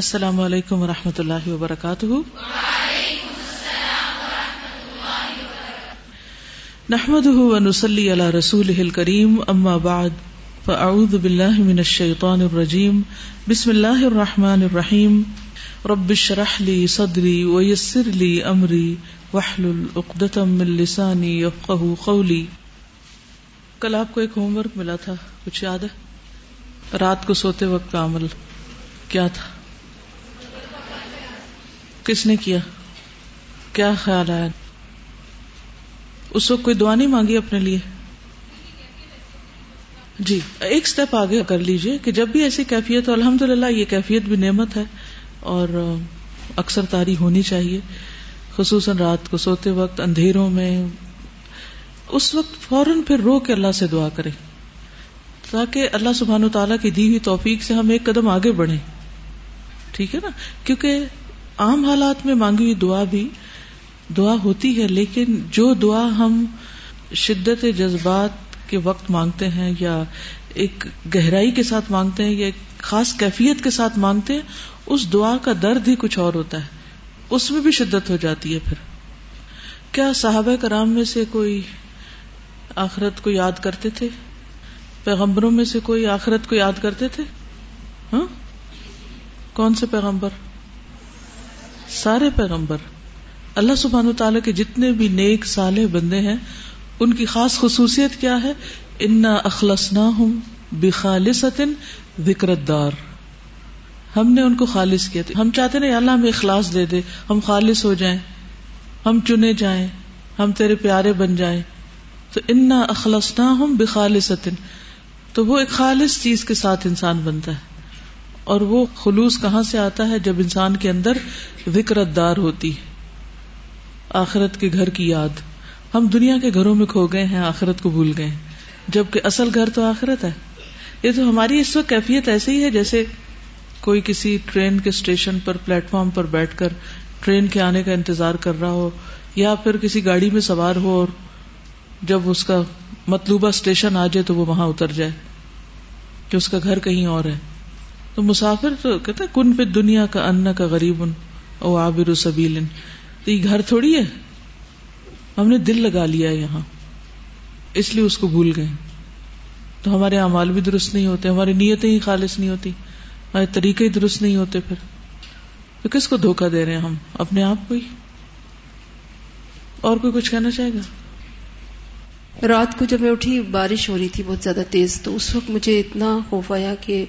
السلام علیکم و رحمۃ اللہ وبرکاتہ۔ نحمد ونسلی علی رسول کریم اما بعد، فاعوذ باللہ من الشیطان الرجیم، بسم اللہ الرحمن الرحیم۔ رب اشرح لی صدری ویسر لی امری، واحلل عقدۃ من لسانی یفقهوا قولی۔ کل آپ کو ایک ہوم ورک ملا تھا، کچھ یاد ہے؟ رات کو سوتے وقت کا عمل کیا تھا؟ کس نے کیا؟ کیا خیال آیا؟ اس وقت کوئی دعا نہیں مانگی اپنے لیے؟ جی ایک اسٹیپ آگے کر لیجیے کہ جب بھی ایسی کیفیت ہو الحمد للہ یہ کیفیت بھی نعمت ہے اور اکثر تاری ہونی چاہیے، خصوصاً رات کو سوتے وقت، اندھیروں میں۔ اس وقت فوراً پھر رو کے اللہ سے دعا کرے تاکہ اللہ سبحان و تعالیٰ کی دی ہوئی توفیق سے ہم ایک قدم آگے بڑھیں۔ ٹھیک ہے نا؟ کیونکہ عام حالات میں مانگی ہوئی دعا بھی دعا ہوتی ہے، لیکن جو دعا ہم شدت جذبات کے وقت مانگتے ہیں یا ایک گہرائی کے ساتھ مانگتے ہیں یا ایک خاص کیفیت کے ساتھ مانگتے ہیں، اس دعا کا درد ہی کچھ اور ہوتا ہے۔ اس میں بھی شدت ہو جاتی ہے پھر۔ کیا صحابہ کرام میں سے کوئی آخرت کو یاد کرتے تھے؟ پیغمبروں میں سے کوئی آخرت کو یاد کرتے تھے؟ ہاں؟ کون سے پیغمبر؟ سارے پیغمبر اللہ سبحان و تعالیٰ کے جتنے بھی نیک سالے بندے ہیں، ان کی خاص خصوصیت کیا ہے؟ انا اخلص نہ ہوں بخالص وکرت دار ہم نے ان کو خالص کیا تھا۔ ہم چاہتے نا اللہ ہمیں اخلاص دے دے، ہم خالص ہو جائیں، ہم چنے جائیں، ہم تیرے پیارے بن جائیں۔ تو انا اخلص نہ ہوں بخالص تو وہ ایک خالص چیز کے ساتھ انسان بنتا ہے۔ اور وہ خلوص کہاں سے آتا ہے جب انسان کے اندر وکرت دار ہوتی ہے؟ آخرت کے گھر کی یاد۔ ہم دنیا کے گھروں میں کھو گئے ہیں، آخرت کو بھول گئے جبکہ اصل گھر تو آخرت ہے۔ یہ تو ہماری اس وقت کیفیت ایسے ہی ہے جیسے کوئی کسی ٹرین کے اسٹیشن پر پلیٹ فارم پر بیٹھ کر ٹرین کے آنے کا انتظار کر رہا ہو، یا پھر کسی گاڑی میں سوار ہو اور جب اس کا مطلوبہ اسٹیشن آ جائے تو وہ وہاں اتر جائے کہ اس کا گھر کہیں اور ہے۔ تو مسافر تو کہتے کن پہ دنیا کا ان کا غریب ان او آبر سبیل تو یہ گھر تھوڑی ہے۔ ہم نے دل لگا لیا یہاں۔ اس لیے اس کو بھول گئے۔ تو ہمارے اعمال بھی درست نہیں ہوتے، ہماری نیتیں ہی خالص نہیں ہوتی۔ ہمارے طریقے ہی درست نہیں ہوتے پھر۔ تو کس کو دھوکا دے رہے ہیں ہم؟ اپنے آپ کو ہی۔ اور کوئی کچھ کہنا چاہے گا؟ رات کو جب میں اٹھی، بارش ہو رہی تھی بہت زیادہ تیز، تو اس وقت مجھے اتنا خوف آیا کہ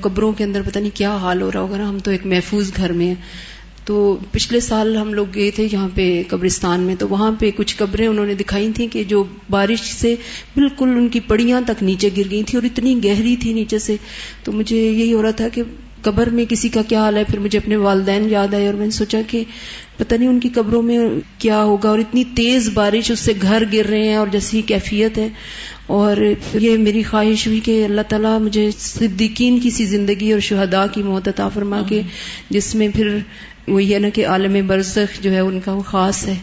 قبروں کے اندر پتہ نہیں کیا حال ہو رہا ہوگا نا۔ ہم تو ایک محفوظ گھر میں ہیں۔ تو پچھلے سال ہم لوگ گئے تھے یہاں پہ قبرستان میں، تو وہاں پہ کچھ قبریں انہوں نے دکھائی تھیں کہ جو بارش سے بالکل ان کی پڑیاں تک نیچے گر گئی تھی اور اتنی گہری تھی نیچے سے۔ تو مجھے یہی ہو رہا تھا کہ قبر میں کسی کا کیا حال ہے؟ پھر مجھے اپنے والدین یاد آئے اور میں نے سوچا کہ پتہ نہیں ان کی قبروں میں کیا ہوگا اور اتنی تیز بارش اس سے گھر گر رہے ہیں اور جیسی کیفیت ہے۔ اور یہ میری خواہش ہوئی کہ اللہ تعالیٰ مجھے صدیقین کی سی زندگی اور شہداء کی موت عطا فرما کے جس میں پھر وہی ہے نا کہ عالم برزخ جو ہے ان کا وہ خاص ہے۔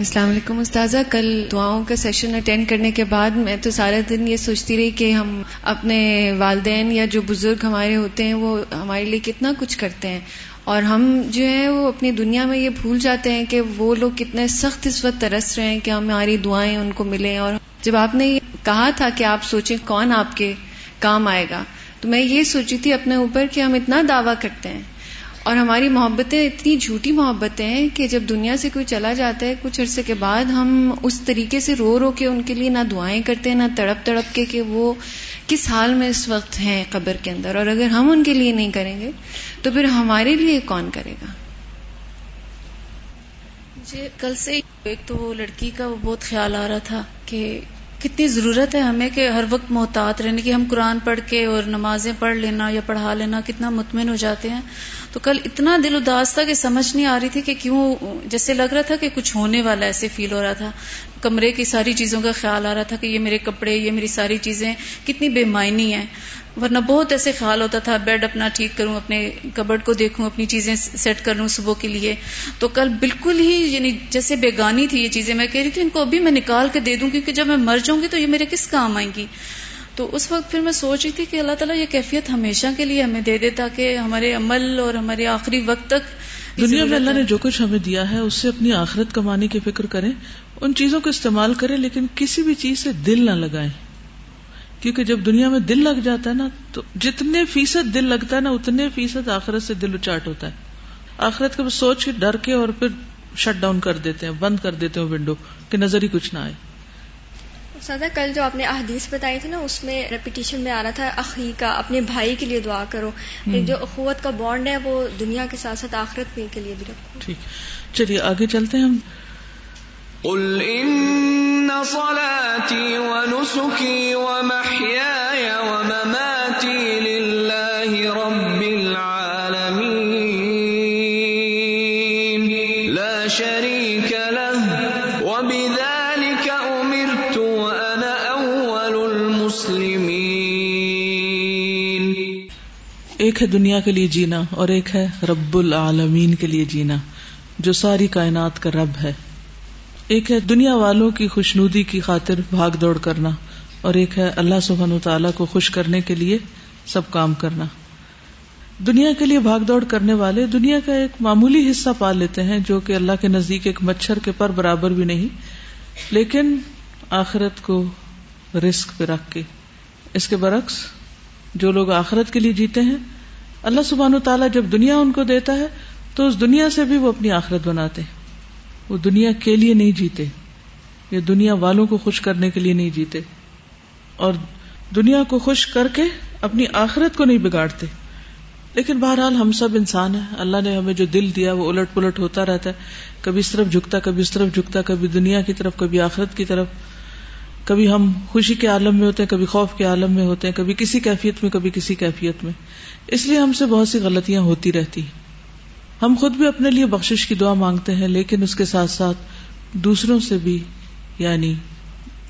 السلام علیکم استاذہ، کل دعاؤں کا سیشن اٹینڈ کرنے کے بعد میں تو سارا دن یہ سوچتی رہی کہ ہم اپنے والدین یا جو بزرگ ہمارے ہوتے ہیں، وہ ہمارے لیے کتنا کچھ کرتے ہیں۔ اور ہم جو ہیں، وہ اپنی دنیا میں یہ بھول جاتے ہیں کہ وہ لوگ کتنے سخت اس وقت ترس رہے ہیں کہ ہماری دعائیں ان کو ملیں۔ اور جب آپ نے کہا تھا کہ آپ سوچیں کون آپ کے کام آئے گا، تو میں یہ سوچی تھی اپنے اوپر کہ ہم اتنا دعویٰ کرتے ہیں۔ اور ہماری محبتیں اتنی جھوٹی محبتیں ہیں کہ جب دنیا سے کوئی چلا جاتا ہے، کچھ عرصے کے بعد ہم اس طریقے سے رو رو کے ان کے لیے نہ دعائیں کرتے ہیں نہ تڑپ تڑپ کے کہ وہ کس حال میں اس وقت ہیں قبر کے اندر۔ اور اگر ہم ان کے لیے نہیں کریں گے، تو پھر ہمارے لیے کون کرے گا؟ مجھے کل سے ایک تو وہ لڑکی کا وہ بہت خیال آ رہا تھا کہ کتنی ضرورت ہے ہمیں کہ ہر وقت محتاط رہنے کی۔ ہم قرآن پڑھ کے اور نمازیں پڑھ لینا یا پڑھا لینا کتنا مطمئن ہو جاتے ہیں۔ تو کل اتنا دل اداس تھا کہ سمجھ نہیں آ رہی تھی کہ کیوں، جیسے لگ رہا تھا کہ کچھ ہونے والا ایسے فیل ہو رہا تھا۔ کمرے کی ساری چیزوں کا خیال آ رہا تھا کہ یہ میرے کپڑے، یہ میری ساری چیزیں کتنی بے معنی ہیں۔ ورنہ بہت ایسے خیال ہوتا تھا بیڈ اپنا ٹھیک کروں، اپنے کبڈ کو دیکھوں، اپنی چیزیں سیٹ کر لوں صبح کے لیے۔ تو کل بالکل ہی یعنی جیسے بیگانی تھی یہ چیزیں، میں کہہ رہی تھی ان کو ابھی میں نکال کے دے دوں، کیونکہ جب میں مر جاؤں گی تو یہ میرے کس کام آئیں گی؟ تو اس وقت پھر میں سوچ رہی تھی کہ اللہ تعالیٰ یہ کیفیت ہمیشہ کے لیے ہمیں دے دیتا کہ ہمارے عمل اور ہمارے آخری وقت تک دنیا میں اللہ نے جو کچھ ہمیں دیا ہے اس سے اپنی آخرت کمانے کی فکر کریں ان چیزوں کو استعمال کریں لیکن کسی بھی چیز سے دل نہ لگائیں۔ کیونکہ جب دنیا میں دل لگ جاتا ہے نا تو جتنے فیصد دل لگتا ہے نا اتنے فیصد آخرت سے دل اچاٹ ہوتا ہے۔ آخرت کے سوچ کے ڈر کے اور پھر شٹ ڈاؤن کر دیتے ہیں بند کر دیتے ہیں ونڈو کہ نظر ہی کچھ نہ آئے۔ سادہ کل جو آپ نے احادیث بتائی تھی نا اس میں ریپیٹیشن میں آ رہا تھا اخی کا اپنے بھائی کے لیے دعا کرو۔ جو اخوت کا بانڈ ہے وہ دنیا کے ساتھ ساتھ آخرت میں کے لیے بھی رکھو۔ ٹھیک۔ چلیے آگے چلتے ہیں ہم۔ قل ان صلاتي ونسكي ومحياي ومماتي ایک ہے دنیا کے لیے جینا اور ایک ہے رب العالمین کے لیے جینا، جو ساری کائنات کا رب ہے۔ ایک ہے دنیا والوں کی خوشنودی کی خاطر بھاگ دوڑ کرنا اور ایک ہے اللہ سبحان تعالیٰ کو خوش کرنے کے لیے سب کام کرنا۔ دنیا کے لیے بھاگ دوڑ کرنے والے دنیا کا ایک معمولی حصہ پال لیتے ہیں جو کہ اللہ کے نزدیک ایک مچھر کے پر برابر بھی نہیں، لیکن آخرت کو رسک پہ رکھ کے۔ اس کے برعکس جو لوگ آخرت کے لیے جیتے ہیں اللہ سبحان و تعالیٰ جب دنیا ان کو دیتا ہے تو اس دنیا سے بھی وہ اپنی آخرت بناتے ہیں۔ وہ دنیا کے لیے نہیں جیتے، یا دنیا والوں کو خوش کرنے کے لیے نہیں جیتے۔ اور دنیا کو خوش کر کے اپنی آخرت کو نہیں بگاڑتے۔ لیکن بہرحال ہم سب انسان ہیں۔ اللہ نے ہمیں جو دل دیا وہ الٹ پلٹ ہوتا رہتا ہے۔ کبھی اس طرف جھکتا، کبھی اس طرف جھکتا، کبھی دنیا کی طرف، کبھی آخرت کی طرف۔ کبھی ہم خوشی کے عالم میں ہوتے ہیں، کبھی خوف کے عالم میں ہوتے ہیں، کبھی کسی کیفیت میں، کبھی کسی کیفیت میں۔ اس لیے ہم سے بہت سی غلطیاں ہوتی رہتی ہیں۔ ہم خود بھی اپنے لیے بخشش کی دعا مانگتے ہیں، لیکن اس کے ساتھ ساتھ دوسروں سے بھی یعنی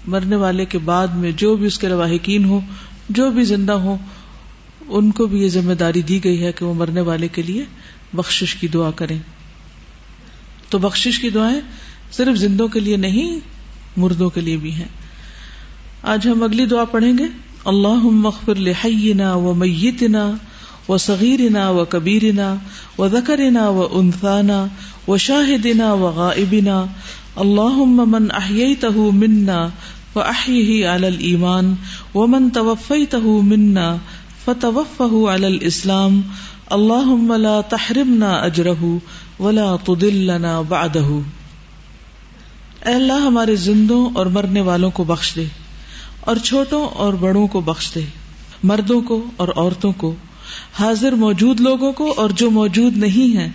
مرنے والے کے بعد میں جو بھی اس کے رواحقین ہو جو بھی زندہ ہو ان کو بھی یہ ذمہ داری دی گئی ہے کہ وہ مرنے والے کے لیے بخشش کی دعا کریں۔ تو بخشش کی دعائیں صرف زندوں کے لیے نہیں، مردوں کے لیے بھی ہیں۔ آج ہم اگلی دعا پڑھیں گے۔ اللہ مغفر لحینا و میتنا و صغیرنا و کبیرنا و ذکرنا و انثانا و شاہدنا و غائبنا۔ اللهم من احييته منا فاحيه على الايمان ومن توفيته منا فتوفه على الاسلام۔ اللهم لا تحرمنا اجره ولا تضلنا بعده اے اللہ ہمارے زندوں اور مرنے والوں کو بخش دے۔ اور چھوٹوں اور بڑوں کو بخش دے مردوں کو اور عورتوں کو، حاضر موجود لوگوں کو اور جو موجود نہیں ہیں،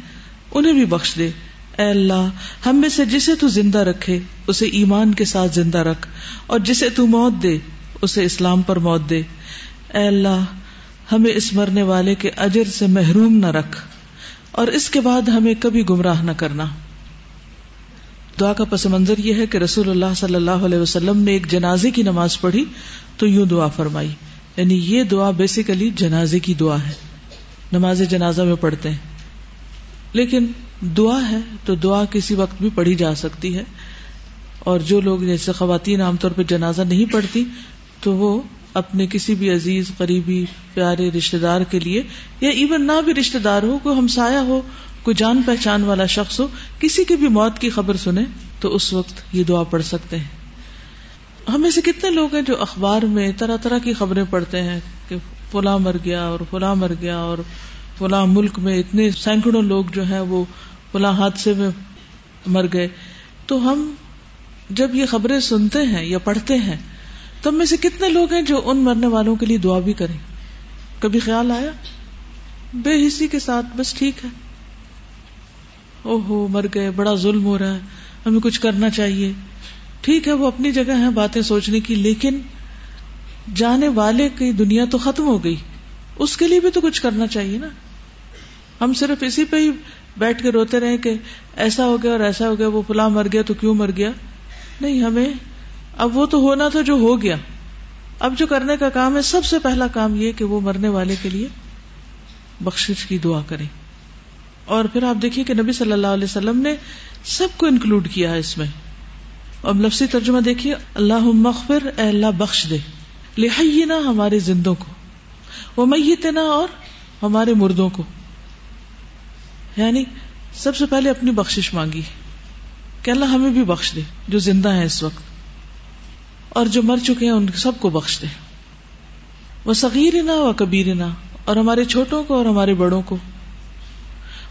انہیں بھی بخش دے۔ اے اللہ، ہم میں سے جسے تو زندہ رکھے، اسے ایمان کے ساتھ زندہ رکھ۔ اور جسے تو موت دے، اسے اسلام پر موت دے۔ اے اللہ، ہمیں اس مرنے والے کے اجر سے محروم نہ رکھ۔ اور اس کے بعد ہمیں کبھی گمراہ نہ کرنا۔ دعا کا پس منظر یہ ہے کہ رسول اللہ صلی اللہ علیہ وسلم نے ایک جنازے کی نماز پڑھی تو یوں دعا فرمائی۔ یعنی یہ دعا بیسیکلی جنازے کی دعا ہے۔ نماز جنازہ میں پڑھتے ہیں۔ لیکن دعا ہے تو دعا کسی وقت بھی پڑھی جا سکتی ہے۔ اور جو لوگ جیسے خواتین عام طور پہ جنازہ نہیں پڑھتی تو وہ اپنے کسی بھی عزیز، قریبی، پیارے رشتے دار کے لیے، یا ایون نہ بھی رشتے دار ہو، کوئی ہمسایا ہو، کوئی جان پہچان والا شخص ہو، کسی کی بھی موت کی خبر سنے، تو اس وقت یہ دعا پڑھ سکتے ہیں۔ ہمیں سے کتنے لوگ ہیں جو اخبار میں طرح طرح کی خبریں پڑھتے ہیں کہ فلاں مر گیا اور فلاں مر گیا اور فلاں ملک میں اتنے سینکڑوں لوگ جو ہیں وہ فلاں حادثے میں مر گئے۔ تو ہم جب یہ خبریں سنتے ہیں یا پڑھتے ہیں تو ہم میں سے کتنے لوگ ہیں جو ان مرنے والوں کے لیے دعا بھی کریں؟ کبھی خیال آیا؟ بے حسی کے ساتھ بس ٹھیک ہے۔ او ہو مر گئے، بڑا ظلم ہو رہا ہے، ہمیں کچھ کرنا چاہیے۔ ٹھیک ہے، وہ اپنی جگہ ہے باتیں سوچنے کی، لیکن جانے والے کی دنیا تو ختم ہو گئی۔ اس کے لیے بھی تو کچھ کرنا چاہیے نا۔ ہم صرف اسی پہ ہی بیٹھ کے روتے رہے کہ ایسا ہو گیا اور ایسا ہو گیا، وہ فلاں مر گیا تو کیوں مر گیا؟ نہیں، ہمیں اب وہ تو ہونا تھا جو ہو گیا۔ اب جو کرنے کا کام ہے، سب سے پہلا کام یہ کہ وہ مرنے والے کے لیے بخش کی دعا کرے اور پھر آپ دیکھیے کہ نبی صلی اللہ علیہ وسلم نے سب کو انکلوڈ کیا ہے اس میں۔ اور لفظی ترجمہ دیکھیے اللہ مغفر اے اللہ بخش دے۔ لحینا ہمارے زندوں کو۔ وہ میتنا اور ہمارے مردوں کو۔ یعنی سب سے پہلے اپنی بخشش مانگی۔ کہ اللہ ہمیں بھی بخش دے، جو زندہ ہیں اس وقت۔ اور جو مر چکے ہیں ان سب کو بخش دے۔ وہ صغیر نہ و کبیر نہ اور ہمارے چھوٹوں کو اور ہمارے بڑوں کو۔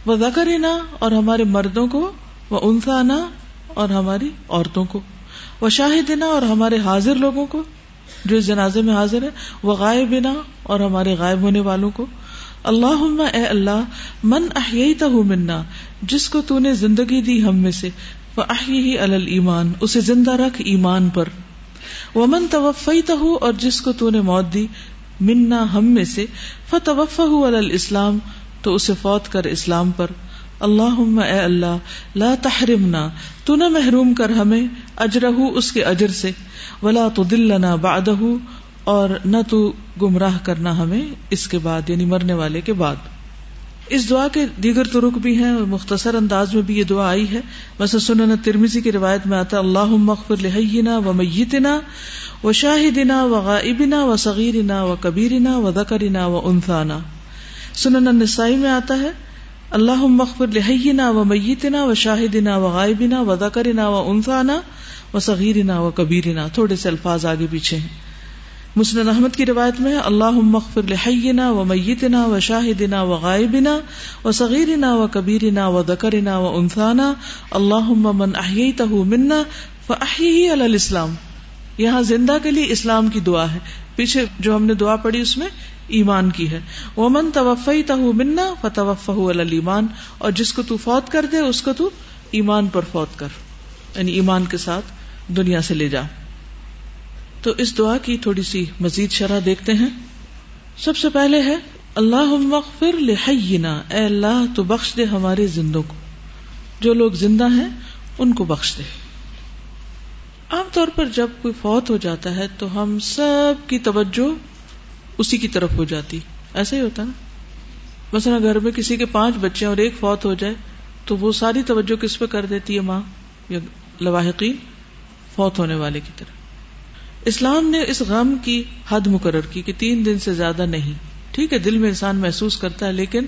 وہ زکر نہ اور ہمارے مردوں کو، وہ انسا نہ اور ہماری عورتوں کو۔ وہ شاہد نہ اور ہمارے حاضر لوگوں کو، جو اس جنازے میں حاضر ہے وہ غائب نہ اور ہمارے غائب ہونے والوں کو۔ اللہ اے اللہ، من احییتہ منا، جس کو تو نے زندگی دی ہم میں سے وَأَحْيِهِ عَلَى الْإِيمَانِ اسے زندہ رکھ ایمان پر۔ وَمَن تَوَفَّيْتَهُ اور جس کو تو نے موت دی، منا ہم میں سے فَتَوَفَّهُ عَلَى الْإِسْلَامِ تو اسے فوت کر اسلام پر۔ اللہم اے اللہ، لا تحرمنا، تو نہ محروم کر ہمیں اجرہ اس کے اجر سے۔ ولا تو تدلنا بعدہ اور نہ تو گمراہ کرنا ہمیں اس کے بعد یعنی مرنے والے کے بعد۔ اس دعا کے دیگر طرق بھی ہیں اور مختصر انداز میں بھی یہ دعا آئی ہے۔ بس سنن ترمیزی کی روایت میں آتا اللہ مغفر لحینا و میتنا و شاہدنا و غائبنا و صغیرنا و کبیرنا و ذکرنا و انثانا۔ سنن النسائی میں آتا ہے اللہ مغفر لحینا و میتنا و شاہدنا و غائبنا و ذکرنا و انثانا و صغیرنا و کبیرنا۔ تھوڑے سے الفاظ آگے پیچھے ہیں۔ مسند احمد کی روایت میں اللہ مغفر لحینا و میتنا و شاہدنا و غائبنا و صغیرنا و کبیرنا و ذکرنا و انثانا اللہ من احییتہ منا فاحیہی علی الاسلام۔ یہاں زندہ کے لیے اسلام کی دعا ہے۔ پیچھے جو ہم نے دعا پڑھی، اس میں ایمان کی ہے۔ وہ من توفی تہ منا فتوفہ المان اور جس کو تو فوت کر دے، اس کو تو ایمان پر فوت کر۔ یعنی ایمان کے ساتھ دنیا سے لے جا۔ تو اس دعا کی تھوڑی سی مزید شرح دیکھتے ہیں۔ سب سے پہلے ہے اللہ مغفر لحینا، اے اللہ تو بخش دے ہمارے زندوں کو۔ جو لوگ زندہ ہیں، ان کو بخش دے۔ عام طور پر جب کوئی فوت ہو جاتا ہے، تو ہم سب کی توجہ اسی کی طرف ہو جاتی۔ ایسا ہی ہوتا نا۔ مثلا گھر میں کسی کے پانچ بچے اور ایک فوت ہو جائے، تو وہ ساری توجہ کس پہ کر دیتی ہے ماں؟ یا لواحقین، فوت ہونے والے کی طرف۔ اسلام نے اس غم کی حد مقرر کی کہ تین دن سے زیادہ نہیں۔ ٹھیک ہے، دل میں انسان محسوس کرتا ہے، لیکن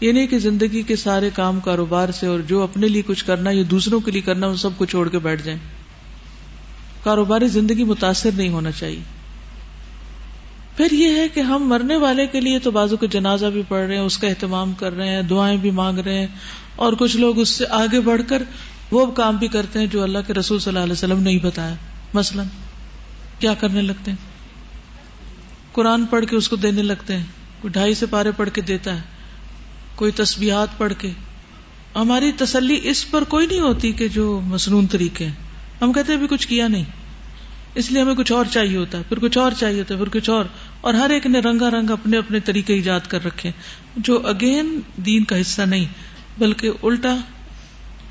یہ نہیں کہ زندگی کے سارے کام کاروبار سے اور جو اپنے لیے کچھ کرنا یا دوسروں کے لیے کرنا وہ سب کو چھوڑ کے بیٹھ جائیں۔ کاروباری زندگی متاثر نہیں ہونا چاہیے۔ پھر یہ ہے کہ ہم مرنے والے کے لیے تو بازو کے جنازہ بھی پڑھ رہے ہیں، اس کا اہتمام کر رہے ہیں، دعائیں بھی مانگ رہے ہیں، اور کچھ لوگ اس سے آگے بڑھ کر وہ کام بھی کرتے ہیں جو اللہ کے رسول صلی اللہ علیہ وسلم نہیں بتایا۔ مثلاً کیا کرنے لگتے ہیں؟ قرآن پڑھ کے اس کو دینے لگتے ہیں، کوئی ڈھائی سے پارے پڑھ کے دیتا ہے، کوئی تسبیحات پڑھ کے۔ ہماری تسلی اس پر کوئی نہیں ہوتی کہ جو مصنون طریقے ہیں۔ ہم کہتے ہیں ابھی کچھ کیا نہیں۔ اس لیے ہمیں کچھ اور چاہیے ہوتا ہے، پھر کچھ اور چاہیے ہوتا ہے، پھر کچھ اور۔ اور ہر ایک نے رنگا رنگ اپنے اپنے طریقے ایجاد کر رکھے جو اگین دین کا حصہ نہیں، بلکہ الٹا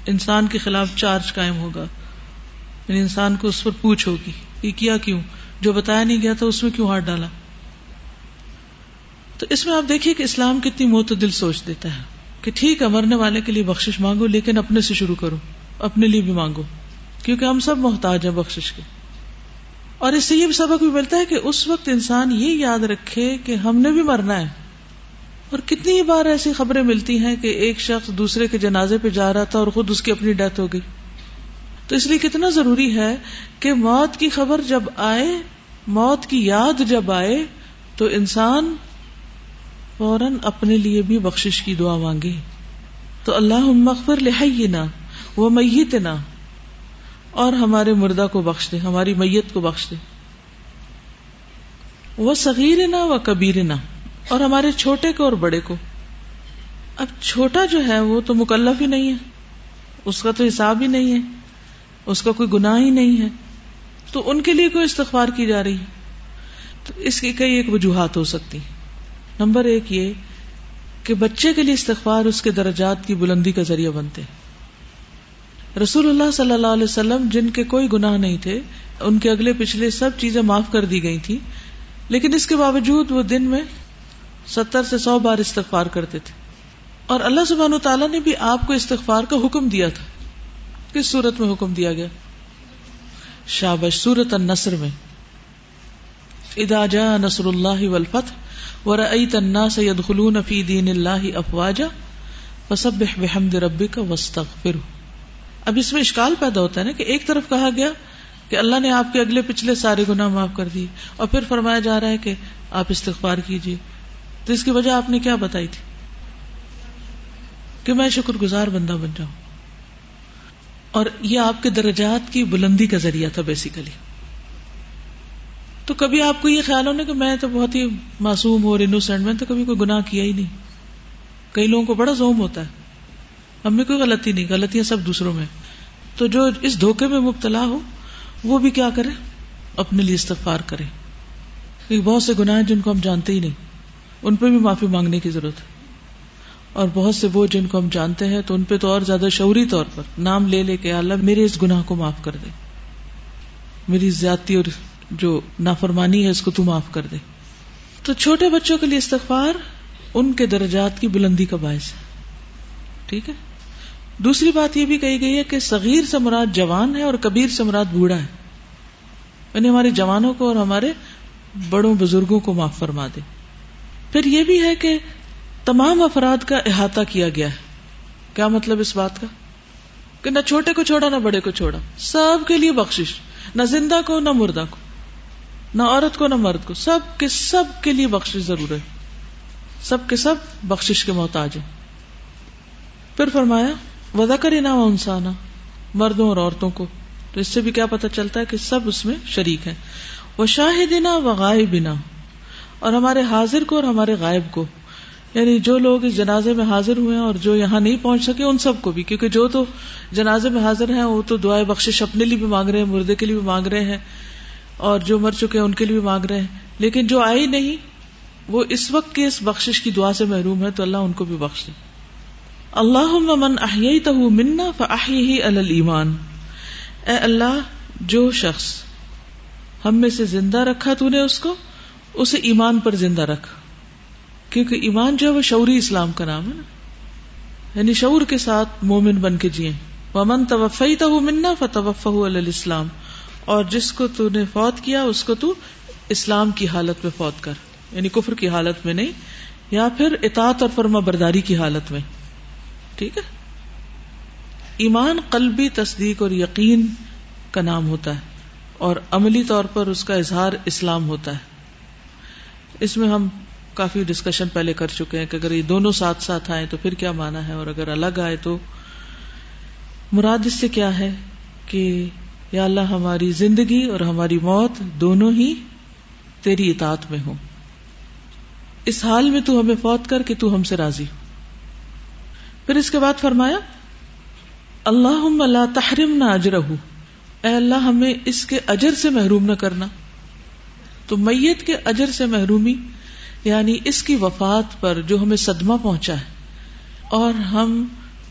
انسان کے خلاف چارج قائم ہوگا۔ یعنی انسان کو اس پر پوچھ ہوگی۔ یہ کیا کیوں؟ جو بتایا نہیں گیا تھا، اس میں کیوں ہاتھ ڈالا؟ تو اس میں آپ دیکھیے کہ اسلام کتنی معتدل سوچ دیتا ہے کہ ٹھیک ہے، مرنے والے کے لیے بخش مانگو، لیکن اپنے سے شروع کرو، اپنے لیے بھی مانگو، کیونکہ ہم سب محتاج ہیں بخش کے۔ اور اس سے یہ بھی سبق بھی ملتا ہے کہ اس وقت انسان یہ یاد رکھے کہ ہم نے بھی مرنا ہے۔ اور کتنی بار ایسی خبریں ملتی ہیں کہ ایک شخص دوسرے کے جنازے پہ جا رہا تھا اور خود اس کی اپنی ڈیتھ ہو گئی۔ تو اس لیے کتنا ضروری ہے کہ موت کی خبر جب آئے، موت کی یاد جب آئے، تو انسان فوراً اپنے لیے بھی بخشش کی دعا مانگے۔ تو اللہ مغفر لحینا وہ میتنا، اور ہمارے مردہ کو بخش دے، ہماری میت کو بخش دے۔ وہ صغیر نہ و کبیر نہ اور ہمارے چھوٹے کو اور بڑے کو۔ اب چھوٹا جو ہے وہ تو مکلف ہی نہیں ہے، اس کا تو حساب ہی نہیں ہے۔ اس کا کوئی گناہ ہی نہیں ہے۔ تو ان کے لیے کوئی استغفار کی جا رہی ہے۔ تو اس کی کئی ایک وجوہات ہو سکتی نمبر ایک یہ کہ بچے کے لیے استغفار اس کے درجات کی بلندی کا ذریعہ بنتے رسول اللہ صلی اللہ علیہ وسلم جن کے کوئی گناہ نہیں تھے، ان کے اگلے پچھلے سب چیزیں معاف کر دی گئی تھی لیکن اس کے باوجود وہ دن میں ستر سے سو بار استغفار کرتے تھے۔ اور اللہ سبحانہ تعالیٰ نے بھی آپ کو استغفار کا حکم دیا تھا۔ کس صورت میں حکم دیا گیا؟ شابش سورت النصر میں۔ ادا جا نصر اللہ والفتح ورأيت الناس يدخلون في دين الله افواجا فسبح بحمد ربك واستغفره اب اس میں اشکال پیدا ہوتا ہے نا کہ ایک طرف کہا گیا کہ اللہ نے آپ کے اگلے پچھلے سارے گناہ معاف کر دیے اور پھر فرمایا جا رہا ہے کہ آپ استغفار کیجیے۔ تو اس کی وجہ آپ نے کیا بتائی تھی؟ کہ میں شکر گزار بندہ بن جاؤں۔ اور یہ آپ کے درجات کی بلندی کا ذریعہ تھا بیسیکلی تو کبھی آپ کو یہ خیال ہونا کہ میں تو بہت ہی معصوم اور انوسینٹ میں تو کبھی کوئی گناہ کیا ہی نہیں۔ کئی لوگوں کو بڑا زوم ہوتا ہے۔ ہم میں کوئی غلطی نہیں، غلطیاں سب دوسروں میں۔ تو جو اس دھوکے میں مبتلا ہو، وہ بھی کیا کرے؟ اپنے لیے استغفار کرے۔ بہت سے گناہ جن کو ہم جانتے ہی نہیں۔ ان پہ بھی معافی مانگنے کی ضرورت ہے۔ اور بہت سے وہ جن کو ہم جانتے ہیں تو ان پہ تو اور زیادہ شعوری طور پر نام لے لے کے اللہ میرے اس گناہ کو معاف کر دے۔ میری زیادتی اور جو نافرمانی ہے اس کو تو معاف کر دے۔ تو چھوٹے بچوں کے لیے استغفار ان کے درجات کی بلندی کا باعث ہے۔ ٹھیک ہے؟ دوسری بات یہ بھی کہی گئی ہے کہ صغیر سے مراد جوان ہے اور کبیر سے مراد بوڑھا ہے۔ یعنی ہمارے جوانوں کو اور ہمارے بڑوں بزرگوں کو معاف فرما دے۔ پھر یہ بھی ہے کہ تمام افراد کا احاطہ کیا گیا ہے۔ کیا مطلب اس بات کا؟ کہ نہ چھوٹے کو چھوڑا، نہ بڑے کو چھوڑا۔ سب کے لیے بخشش۔ نہ زندہ کو، نہ مردہ کو۔ نہ عورت کو، نہ مرد کو۔ سب کے سب کے لیے بخش ضرور ہے۔ سب کے سب بخش کے محتاج ہیں۔ پھر فرمایا ودا کر نہ انسانا مردوں اور عورتوں کو۔ تو اس سے بھی کیا پتا چلتا ہے کہ سب اس میں شریک ہیں۔ وہ شاہدنا و غائبنا اور ہمارے حاضر کو اور ہمارے غائب کو۔ یعنی جو لوگ اس جنازے میں حاضر ہوئے ہیں اور جو یہاں نہیں پہنچ سکے ان سب کو بھی، کیونکہ جو تو جنازے میں حاضر ہیں، وہ تو دعائیں بخش اپنے لیے بھی مانگ رہے ہیں، مردے کے لیے بھی مانگ رہے ہیں اور جو مر چکے ہیں، ان کے لیے بھی مانگ رہے ہیں۔ لیکن جو آئی نہیں، وہ اس وقت کی اس بخش کی دعا سے محروم ہے، تو اللہ ان کو بھی بخش دے۔ اللہ من احییتہ منا فاحیہ علی الایمان۔ اے اللہ، جو شخص ہم میں سے زندہ رکھا تو نے اس کو، اسے ایمان پر زندہ رکھ۔ کیونکہ ایمان جو ہے وہ شعوری اسلام کا نام ہے نا۔ یعنی شعور کے ساتھ مومن بن کے جیے ومن توفی تو منا فتوف الاسلام اور جس کو تو نے فوت کیا، اس کو تو اسلام کی حالت میں فوت کر۔ یعنی کفر کی حالت میں نہیں، یا پھر اطاعت اور فرما برداری کی حالت میں۔ ٹھیک ہے؟ ایمان، قلبی تصدیق اور یقین کا نام ہوتا ہے۔ اور عملی طور پر اس کا اظہار اسلام ہوتا ہے۔ اس میں ہم کافی ڈسکشن پہلے کر چکے ہیں کہ اگر یہ دونوں ساتھ ساتھ آئے تو پھر کیا مانا ہے اور اگر الگ آئے تو مراد اس سے کیا ہے کہ یا اللہ ہماری زندگی اور ہماری موت دونوں ہی تیری اطاعت میں ہوں۔ اس حال میں تو ہمیں فوت کر کے تو ہم سے راضی ہو۔ پھر اس کے بعد فرمایا اللہ اللہ تحرم نہ اجر اے اللہ، ہمیں اس کے اجر سے محروم نہ کرنا۔ تو میت کے اجر سے محرومی یعنی اس کی وفات پر جو ہمیں صدمہ پہنچا ہے اور ہم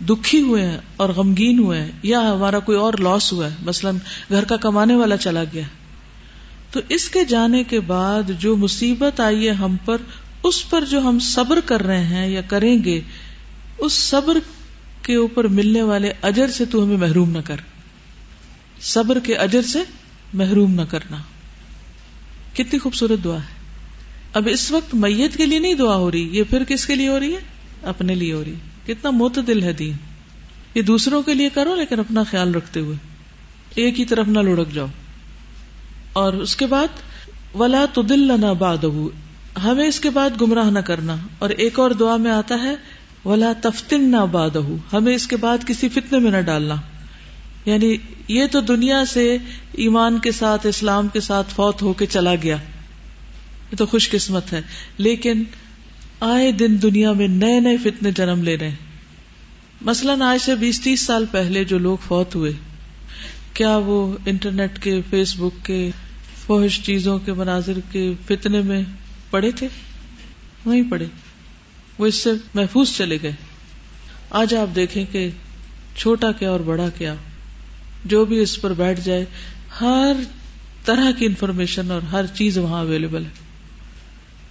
دکھی ہوئے ہیں اور غمگین ہوئے ہیں یا ہمارا کوئی اور لاس ہوا ہے، مثلاً گھر کا کمانے والا چلا گیا۔ تو اس کے جانے کے بعد جو مصیبت آئی ہے ہم پر، اس پر جو ہم صبر کر رہے ہیں یا کریں گے، اس صبر کے اوپر ملنے والے اجر سے تو ہمیں محروم نہ کر۔ صبر کے اجر سے محروم نہ کرنا۔ کتنی خوبصورت دعا ہے۔ اب اس وقت میت کے لیے نہیں دعا ہو رہی، یہ پھر کس کے لیے ہو رہی ہے؟ اپنے لیے ہو رہی۔ ہے کتنا معتدل ہے دین۔ یہ دوسروں کے لیے کرو، لیکن اپنا خیال رکھتے ہوئے۔ ایک ہی طرف نہ لڑک جاؤ۔ اور اس کے بعد، ولا تو دل نہ باد ہمیں اس کے بعد گمراہ نہ کرنا۔ اور ایک اور دعا میں آتا ہے، ولا تفتن نہ باد ہمیں اس کے بعد کسی فتنے میں نہ ڈالنا۔ یعنی یہ تو دنیا سے ایمان کے ساتھ، اسلام کے ساتھ فوت ہو کے چلا گیا۔ یہ تو خوش قسمت ہے۔ لیکن آئے دن دنیا میں نئے نئے فتنے جنم لے رہے ہیں۔ مثلاً آج سے بیس تیس سال پہلے جو لوگ فوت ہوئے، کیا وہ انٹرنیٹ کے، فیس بک کے فوہش چیزوں کے مناظر کے فتنے میں پڑے تھے؟ نہیں پڑے۔ وہ اس سے محفوظ چلے گئے۔ آج آپ دیکھیں کہ چھوٹا کیا اور بڑا کیا۔ جو بھی اس پر بیٹھ جائے، ہر طرح کی انفارمیشن اور ہر چیز وہاں اویلیبل ہے۔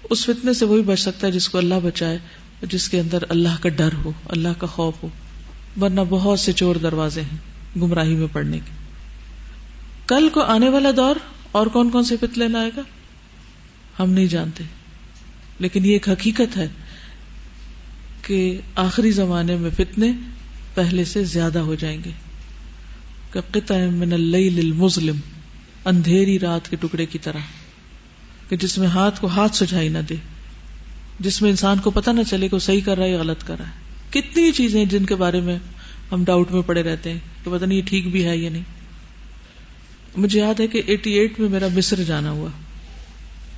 اس فتنے سے وہی بچ سکتا ہے جس کو اللہ بچائے جس کے اندر اللہ کا ڈر ہو، اللہ کا خوف ہو۔ ورنہ بہت سے چور دروازے ہیں گمراہی میں پڑنے کے۔ کل کو آنے والا دور اور کون کون سے فتنے لائے گا؟ ہم نہیں جانتے۔ لیکن یہ ایک حقیقت ہے کہ آخری زمانے میں فتنے پہلے سے زیادہ ہو جائیں گے۔ من اللیل المظلم، اندھیری رات کے ٹکڑے کی طرح۔ کہ جس میں ہاتھ کو ہاتھ سجائی نہ دے، جس میں انسان کو پتہ نہ چلے کہ وہ صحیح کر رہا ہے یا غلط کر رہا ہے۔ کتنی چیزیں جن کے بارے میں ہم ڈاؤٹ میں پڑے رہتے ہیں کہ پتہ نہیں یہ ٹھیک بھی ہے یا نہیں۔ مجھے یاد ہے کہ ایٹی ایٹ میں میرا مصر جانا ہوا۔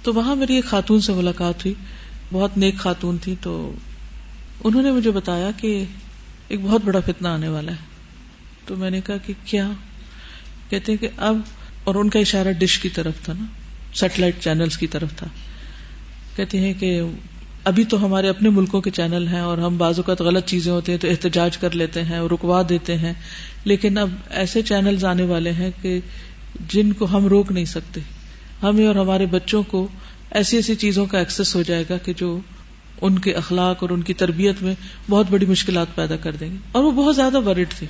تو وہاں میری ایک خاتون سے ملاقات ہوئی۔ بہت نیک خاتون تھی۔ تو انہوں نے مجھے بتایا کہ ایک بہت بڑا فتنہ آنے والا ہے۔ تو میں نے کہا کہ کیا؟ کہتے ہیں کہ اب، اور ان کا اشارہ ڈش کی طرف تھا نا۔ سیٹلائٹ چینلز کی طرف تھا۔ کہتے ہیں کہ ابھی تو ہمارے اپنے ملکوں کے چینل ہیں اور ہم بعض اوقات غلط چیزیں ہوتے ہیں تو احتجاج کر لیتے ہیں اور رکوا دیتے ہیں۔ لیکن اب ایسے چینلز آنے والے ہیں کہ جن کو ہم روک نہیں سکتے۔ ہمیں اور ہمارے بچوں کو ایسی ایسی چیزوں کا ایکسس ہو جائے گا کہ جو ان کے اخلاق اور ان کی تربیت میں بہت بڑی مشکلات پیدا کر دیں گے۔ اور وہ بہت زیادہ ورڈ تھی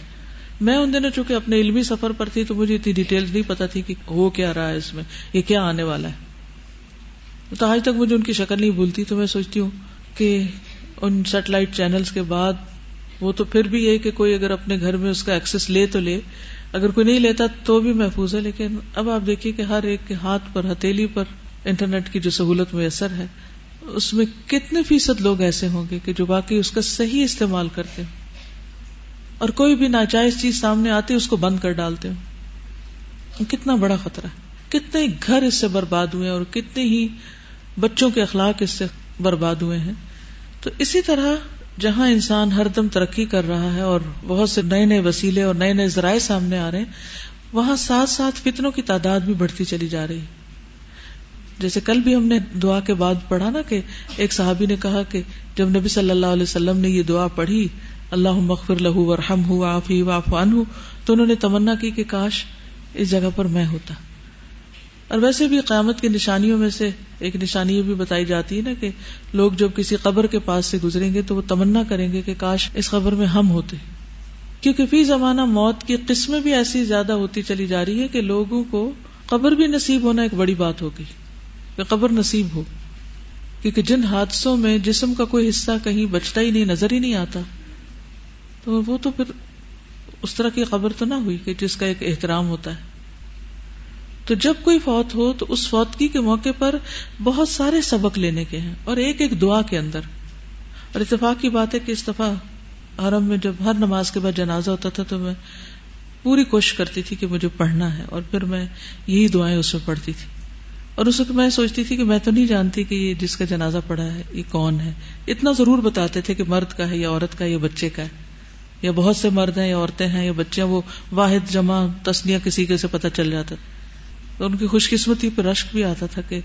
میں ان دنوں چونکہ اپنے علمی سفر پر تھی تو مجھے اتنی ڈیٹیل نہیں پتا تھی کہ ہو کیا رہا ہے اس میں، یہ کیا آنے والا ہے۔ تو آج تک مجھے ان کی شکل نہیں بھولتی، تو میں سوچتی ہوں کہ ان سیٹلائٹ چینلز کے بعد وہ تو پھر بھی یہ کہ کوئی اگر اپنے گھر میں اس کا ایکسس لے تو لے۔ اگر کوئی نہیں لیتا تو بھی محفوظ ہے، لیکن اب آپ دیکھیے کہ ہر ایک کے ہاتھ پر، ہتھیلی پر انٹرنیٹ کی جو سہولت میسر ہے، اس میں کتنے فیصد لوگ ایسے ہوں گے کہ جو باقی اس کا صحیح استعمال کرتے ہیں اور کوئی بھی ناجائز چیز سامنے آتی اس کو بند کر ڈالتے ہو کتنا بڑا خطرہ ہے۔ کتنے گھر اس سے برباد ہوئے اور کتنے ہی بچوں کے اخلاق اس سے برباد ہوئے ہیں۔ تو اسی طرح جہاں انسان ہر دم ترقی کر رہا ہے اور بہت سے نئے نئے وسیلے اور نئے نئے ذرائع سامنے آ رہے ہیں، وہاں ساتھ ساتھ فتنوں کی تعداد بھی بڑھتی چلی جا رہی جیسے کل بھی ہم نے دعا کے بعد پڑھا نا کہ ایک صحابی نے کہا کہ جب نبی صلی اللہ علیہ وسلم نے یہ دعا پڑھی اللہ مغفر لہو ورحم ہو آفی واف ہوں تو انہوں نے تمنا کی کہ کاش اس جگہ پر میں ہوتا۔ اور ویسے بھی قیامت کی نشانیوں میں سے ایک نشانی یہ بھی بتائی جاتی ہے نا کہ لوگ جب کسی قبر کے پاس سے گزریں گے تو وہ تمنا کریں گے کہ کاش اس قبر میں ہم ہوتے۔ کیونکہ فی زمانہ موت کی قسمیں بھی ایسی زیادہ ہوتی چلی جا رہی ہے کہ لوگوں کو قبر بھی نصیب ہونا ایک بڑی بات ہوگی کہ قبر نصیب ہو۔ کیونکہ جن حادثوں میں جسم کا کوئی حصہ کہیں بچتا ہی نہیں، نظر ہی نہیں آتا۔ تو وہ تو پھر اس طرح کی خبر تو نہ ہوئی کہ جس کا ایک احترام ہوتا ہے۔ تو جب کوئی فوت ہو تو اس فوتگی کے موقع پر بہت سارے سبق لینے کے ہیں اور ایک ایک دعا کے اندر۔ اور اتفاق کی بات ہے کہ اس دفعہ حرم میں جب ہر نماز کے بعد جنازہ ہوتا تھا تو میں پوری کوشش کرتی تھی کہ مجھے پڑھنا ہے اور پھر میں یہی دعائیں اس میں پڑھتی تھی۔ اور اس وقت میں سوچتی تھی کہ میں تو نہیں جانتی کہ یہ جس کا جنازہ پڑا ہے، یہ کون ہے؟ اتنا ضرور بتاتے تھے کہ مرد کا ہے یا عورت کا ہے یا بچے کا ہے۔ یا بہت سے مرد ہیں یا عورتیں ہیں یا بچے وہ واحد جمع تسنیا کسی کے سے پتہ چل جاتا تو ان کی خوش قسمتی پہ رشک بھی آتا تھا کہ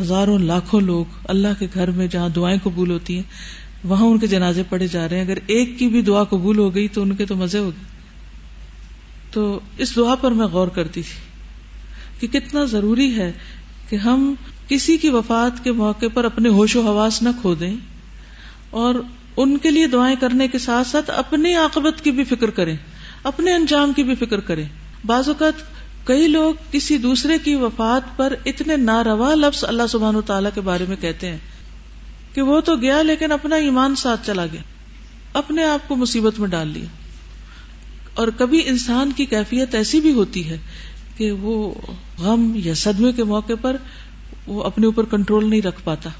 ہزاروں لاکھوں لوگ اللہ کے گھر میں جہاں دعائیں قبول ہوتی ہیں، وہاں ان کے جنازے پڑے جا رہے ہیں۔ اگر ایک کی بھی دعا قبول ہو گئی تو ان کے تو مزے ہو گئے۔ تو اس دعا پر میں غور کرتی تھی کہ کتنا ضروری ہے کہ ہم کسی کی وفات کے موقع پر اپنے ہوش و حواس نہ کھو دیں اور ان کے لیے دعائیں کرنے کے ساتھ ساتھ اپنی عاقبت کی بھی فکر کریں، اپنے انجام کی بھی فکر کریں۔ بعض اوقات کئی لوگ کسی دوسرے کی وفات پر اتنے ناروا لفظ اللہ سبحان و تعالیٰ کے بارے میں کہتے ہیں کہ وہ تو گیا لیکن اپنا ایمان ساتھ چلا گیا، اپنے آپ کو مصیبت میں ڈال لیا۔ اور کبھی انسان کی کیفیت ایسی بھی ہوتی ہے کہ وہ غم یا صدمے کے موقع پر وہ اپنے اوپر کنٹرول نہیں رکھ پاتا۔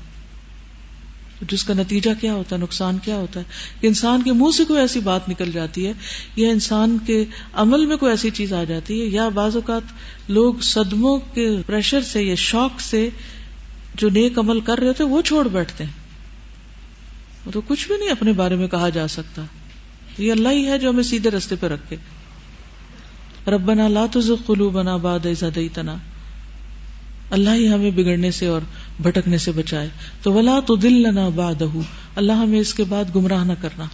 جس کا نتیجہ کیا ہوتا ہے؟ نقصان کیا ہوتا ہے؟ کہ انسان کے منہ سے کوئی ایسی بات نکل جاتی ہے یا انسان کے عمل میں کوئی ایسی چیز آ جاتی ہے یا بعض اوقات لوگ صدموں کے پریشر سے یا شوق سے جو نیک عمل کر رہے ہوتے وہ چھوڑ بیٹھتے ہیں۔ تو کچھ بھی نہیں اپنے بارے میں کہا جا سکتا۔ یہ اللہ ہی ہے جو ہمیں سیدھے رستے پہ رکھے۔ ربنا لا تزغ قلوبنا بعد اذ هديتنا اللہ ہی ہمیں بگڑنے سے اور بھٹکنے سے بچائے۔ تو ولا تو دل نہ باد اللہ ہمیں اس کے بعد گمراہ نہ کرنا۔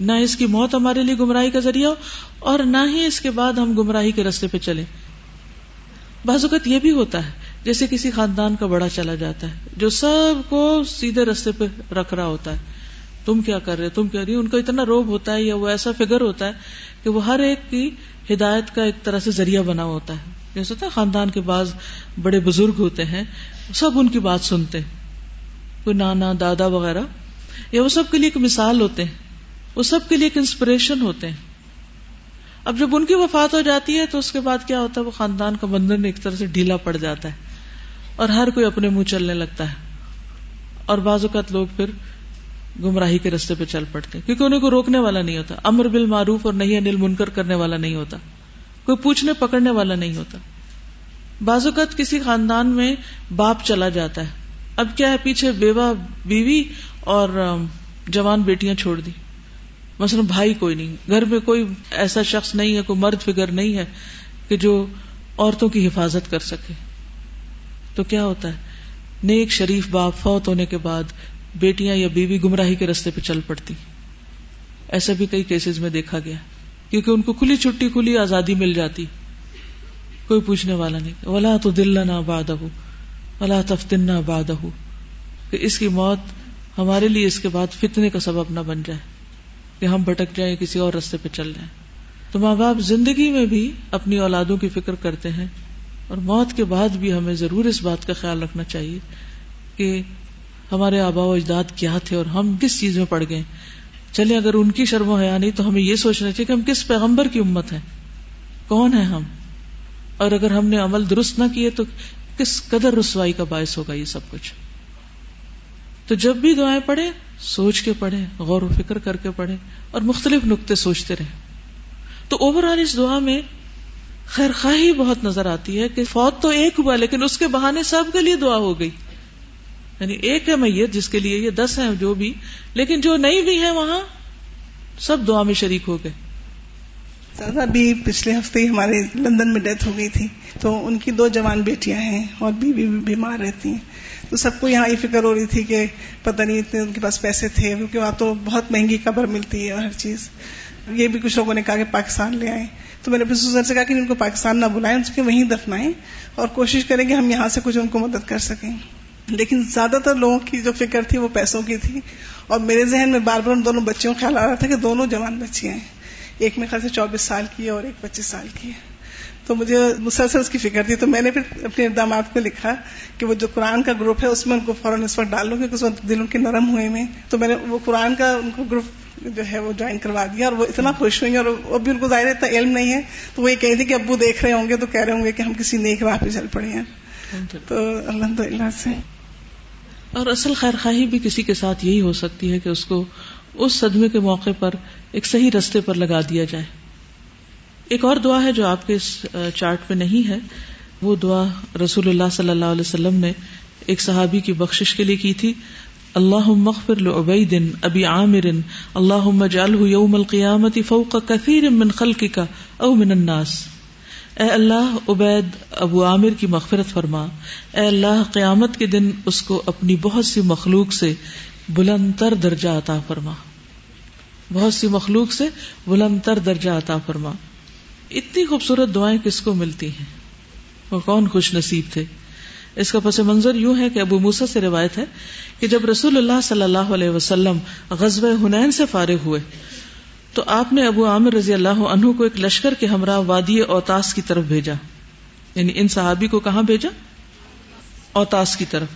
نہ اس کی موت ہمارے لیے گمراہی کا ذریعہ ہو اور نہ ہی اس کے بعد ہم گمراہی کے رستے پہ چلے بعض اوقات یہ بھی ہوتا ہے، جیسے کسی خاندان کا بڑا چلا جاتا ہے، جو سب کو سیدھے رستے پہ رکھ رہا ہوتا ہے۔ تم کیا کر رہے تم کیا رہی ان کا اتنا روب ہوتا ہے یا وہ ایسا فگر ہوتا ہے کہ وہ ہر ایک کی ہدایت کا ایک طرح سے ذریعہ بنا ہوتا ہے۔ جیسے ہوتا ہے خاندان کے بعض بڑے بزرگ ہوتے ہیں، سب ان کی بات سنتے ہیں۔ کوئی نانا، دادا وغیرہ، یا وہ سب کے لیے ایک مثال ہوتے ہیں، وہ سب کے لیے ایک انسپریشن ہوتے ہیں۔ اب جب ان کی وفات ہو جاتی ہے تو اس کے بعد کیا ہوتا ہے؟ وہ خاندان کا بندھن ایک طرح سے ڈھیلا پڑ جاتا ہے اور ہر کوئی اپنے منہ چلنے لگتا ہے۔ اور بعض اوقات لوگ پھر گمراہی کے رستے پہ چل پڑتے ہیں، کیونکہ انہیں کو روکنے والا نہیں ہوتا۔ امر بل معروف اور نہیں انل منکر کرنے والا نہیں ہوتا۔ کوئی پوچھنے پکڑنے والا نہیں ہوتا۔ بعض اوقات کسی خاندان میں باپ چلا جاتا ہے۔ اب کیا ہے، پیچھے بیوہ بیوی اور جوان بیٹیاں چھوڑ دی۔ مثلا بھائی کوئی نہیں۔ گھر میں کوئی ایسا شخص نہیں ہے، کوئی مرد فگر نہیں ہے کہ جو عورتوں کی حفاظت کر سکے۔ تو کیا ہوتا ہے؟ نیک شریف باپ فوت ہونے کے بعد بیٹیاں یا بیوی گمراہی کے رستے پہ چل پڑتی۔ ایسا بھی کئی کیسز میں دیکھا گیا۔ کیونکہ ان کو کھلی چھٹی، کھلی آزادی مل جاتی۔ کوئی پوچھنے والا نہیں۔ ولا تو دل نہ باد ولا تفتن نہ باد کہ اس کی موت ہمارے لیے اس کے بعد فتنے کا سبب نہ بن جائے۔ کہ ہم بھٹک جائیں، کسی اور رستے پہ چل جائیں۔ تو ماں باپ زندگی میں بھی اپنی اولادوں کی فکر کرتے ہیں۔ اور موت کے بعد بھی ہمیں ضرور اس بات کا خیال رکھنا چاہیے کہ ہمارے آبا و اجداد کیا تھے اور ہم کس چیز میں پڑ گئے۔ چلے، اگر ان کی شرم و حیا نہیں یعنی تو ہمیں یہ سوچنا چاہیے کہ ہم کس پیغمبر کی امت ہیں؟ کون ہے ہم؟ اور اگر ہم نے عمل درست نہ کیے تو کس قدر رسوائی کا باعث ہوگا یہ سب کچھ؟ تو جب بھی دعائیں پڑھے سوچ کے پڑھے غور و فکر کر کے پڑھے اور مختلف نقطے سوچتے رہے تو اوور آل اس دعا میں خیر خواہی بہت نظر آتی ہے کہ فوت تو ایک ہوا، لیکن اس کے بہانے سب کے لیے دعا ہو گئی۔ یعنی ایک ہے میت جس کے لیے یہ دس ہیں جو بھی، لیکن جو نہیں بھی ہے وہاں، سب دعا میں شریک ہو گئے۔ سادہ بھی پچھلے ہفتے ہی ہمارے لندن میں ڈیتھ ہو گئی تھی، تو ان کی دو جوان بیٹیاں ہیں اور بیوی بھی بیمار رہتی ہیں۔ تو سب کو یہاں یہ فکر ہو رہی تھی کہ پتہ نہیں اتنے ان کے پاس پیسے تھے، کیونکہ وہاں تو بہت مہنگی قبر ملتی ہے اور ہر چیز۔ یہ بھی کچھ لوگوں نے کہا کہ پاکستان لے آئے تو میں نے اپنے سسر سے کہا کہ ان کو پاکستان نہ بلائیں، ان کے وہیں دفنائیں اور کوشش کریں کہ ہم یہاں سے کچھ ان کو مدد کر سکیں۔ لیکن زیادہ تر لوگوں کی جو فکر تھی وہ پیسوں کی تھی اور میرے ذہن میں بار بار ان دونوں بچیوں خیال آ رہا تھا کہ دونوں جوان بچیاں ہیں۔ ایک میں خیال سے چوبیس سال کی ہے اور ایک پچیس سال کی ہے۔ تو مجھے مسلسل اس کی فکر تھی۔ تو میں نے پھر اپنے اقدامات کو لکھا کہ وہ جو قرآن کا گروپ ہے اس میں ان کو فوراً اس وقت ڈال لوں کیونکہ اس وقت دل ان کے نرم ہوئے میں۔ تو میں نے وہ قرآن کا ان کو گروپ جو ہے وہ جوائن کروا دیا اور وہ اتنا خوش ہوئی اور ابھی ان کو ظاہر اتنا علم نہیں ہے۔ تو وہ یہ کہی تھی کہ ابو دیکھ رہے ہوں گے تو کہہ رہے ہوں گے کہ ہم کسی نیک راہ پہ چل پڑے ہیں۔ تو الحمد للہ سے۔ اور اصل خیر خواہی بھی کسی کے ساتھ یہی ہو سکتی ہے کہ اس کو اس صدمے کے موقع پر ایک صحیح رستے پر لگا دیا جائے۔ ایک اور دعا ہے جو آپ کے اس چارٹ پہ نہیں ہے۔ وہ دعا رسول اللہ صلی اللہ علیہ وسلم نے ایک صحابی کی بخشش کے لیے کی تھی۔ اللہ مغفر لعبید ابی عامر اللہ جعلہ یوم القیامت فوق کثیر من خلقک او من الناس۔ اے اللہ، عبید ابو عامر کی مغفرت فرما۔ اے اللہ، قیامت کے دن اس کو اپنی بہت سی مخلوق سے بلند تر درجہ عطا فرما۔ بہت سی مخلوق سے بلند تر درجہ عطا فرما۔ اتنی خوبصورت دعائیں کس کو ملتی ہیں؟ وہ کون خوش نصیب تھے۔ اس کا پس منظر یوں ہے کہ ابو موسا سے روایت ہے کہ جب رسول اللہ صلی اللہ علیہ وسلم غزب ہنین سے فارغ ہوئے تو آپ نے ابو عامر رضی اللہ عنہ کو ایک لشکر کے ہمراہ وادی اوتاس کی طرف بھیجا۔ یعنی ان صحابی کو کہاں بھیجا؟ اوتاس کی طرف۔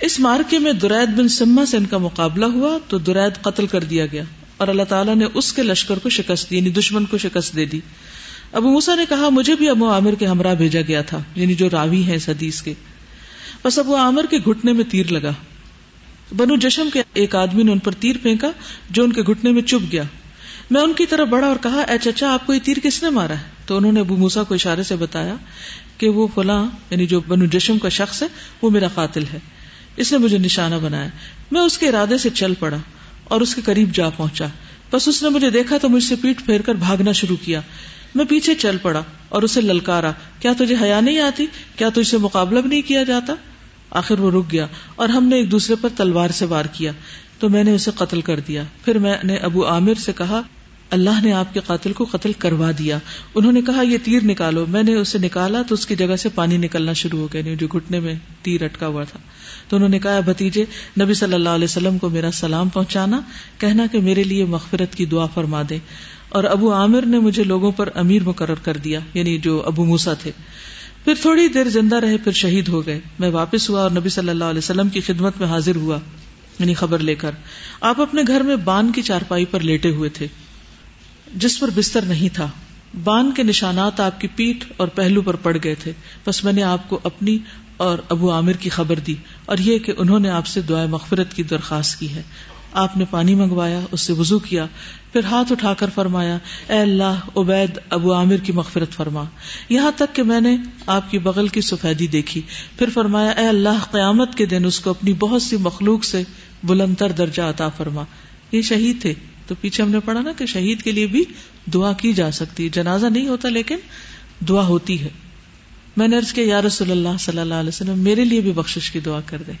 اس مارکے میں درید بن سما سے ان کا مقابلہ ہوا تو درید قتل کر دیا گیا اور اللہ تعالیٰ نے اس کے لشکر کو شکست دی یعنی دشمن کو شکست دے دی۔ ابو موسا نے کہا، مجھے بھی ابو عامر کے ہمراہ بھیجا گیا تھا یعنی جو راوی ہیں اس حدیث کے۔ بس ابو عامر کے گھٹنے میں تیر لگا۔ بنو جشم کے ایک آدمی نے ان پر تیر پھینکا جو ان کے گھٹنے میں چپ گیا۔ میں ان کی طرف بڑھا اور کہا، اے چچا، آپ کو یہ تیر کس نے مارا ہے؟ تو انہوں نے ابو موسا کو اشارے سے بتایا کہ وہ فلاں یعنی جو بنو جشم کا شخص ہے، وہ میرا قاتل ہے۔ اس نے مجھے نشانہ بنایا۔ میں اس کے ارادے سے چل پڑا اور اس کے قریب جا پہنچا۔ بس اس نے مجھے دیکھا تو مجھ سے پیٹ پھیر کر بھاگنا شروع کیا۔ میں پیچھے چل پڑا اور اسے للکارا۔ کیا تجھے حیا نہیں آتی؟ کیا تجھ سے مقابلہ بھی نہیں کیا جاتا؟ آخر وہ رک گیا اور ہم نے ایک دوسرے پر تلوار سے وار کیا۔ تو میں نے اسے قتل کر دیا۔ پھر میں نے ابو عامر سے کہا، اللہ نے آپ کے قاتل کو قتل کروا دیا۔ انہوں نے کہا، یہ تیر نکالو۔ میں نے اسے نکالا تو اس کی جگہ سے پانی نکلنا شروع ہو گیا یعنی جو گھٹنے میں تیر اٹکا ہوا تھا۔ تو انہوں نے کہا، بھتیجے، نبی صلی اللہ علیہ وسلم کو میرا سلام پہنچانا۔ کہنا کہ میرے لیے مغفرت کی دعا فرما دے۔ اور ابو عامر نے مجھے لوگوں پر امیر مقرر کر دیا یعنی جو ابو موسا تھے۔ پھر تھوڑی دیر زندہ رہے، پھر شہید ہو گئے۔ میں واپس ہوا اور نبی صلی اللہ علیہ وسلم کی خدمت میں حاضر ہوا۔ یعنی خبر لے کر، آپ اپنے گھر میں بان کی چارپائی پر لیٹے ہوئے تھے، جس پر بستر نہیں تھا۔ بان کے نشانات آپ کی پیٹ اور پہلو پر پڑ گئے تھے۔ بس میں نے آپ کو اپنی اور ابو عامر کی خبر دی، اور یہ کہ انہوں نے آپ سے دعائیں مغفرت کی درخواست کی ہے۔ آپ نے پانی منگوایا، اس سے وضو کیا، پھر ہاتھ اٹھا کر فرمایا، اے اللہ، عبید ابو عامر کی مغفرت فرما۔ یہاں تک کہ میں نے آپ کی بغل کی سفیدی دیکھی۔ پھر فرمایا، اے اللہ، قیامت کے دن اس کو اپنی بہت سی مخلوق سے بلندر درجہ عطا فرما۔ یہ شہید تھے۔ تو پیچھے ہم نے پڑھا نا کہ شہید کے لیے بھی دعا کی جا سکتی جنازہ نہیں ہوتا، لیکن دعا ہوتی ہے۔ میں نے کیا، یا رسول اللہ صلی اللہ علیہ وسلم، میرے لیے بھی بخش کی دعا کر دے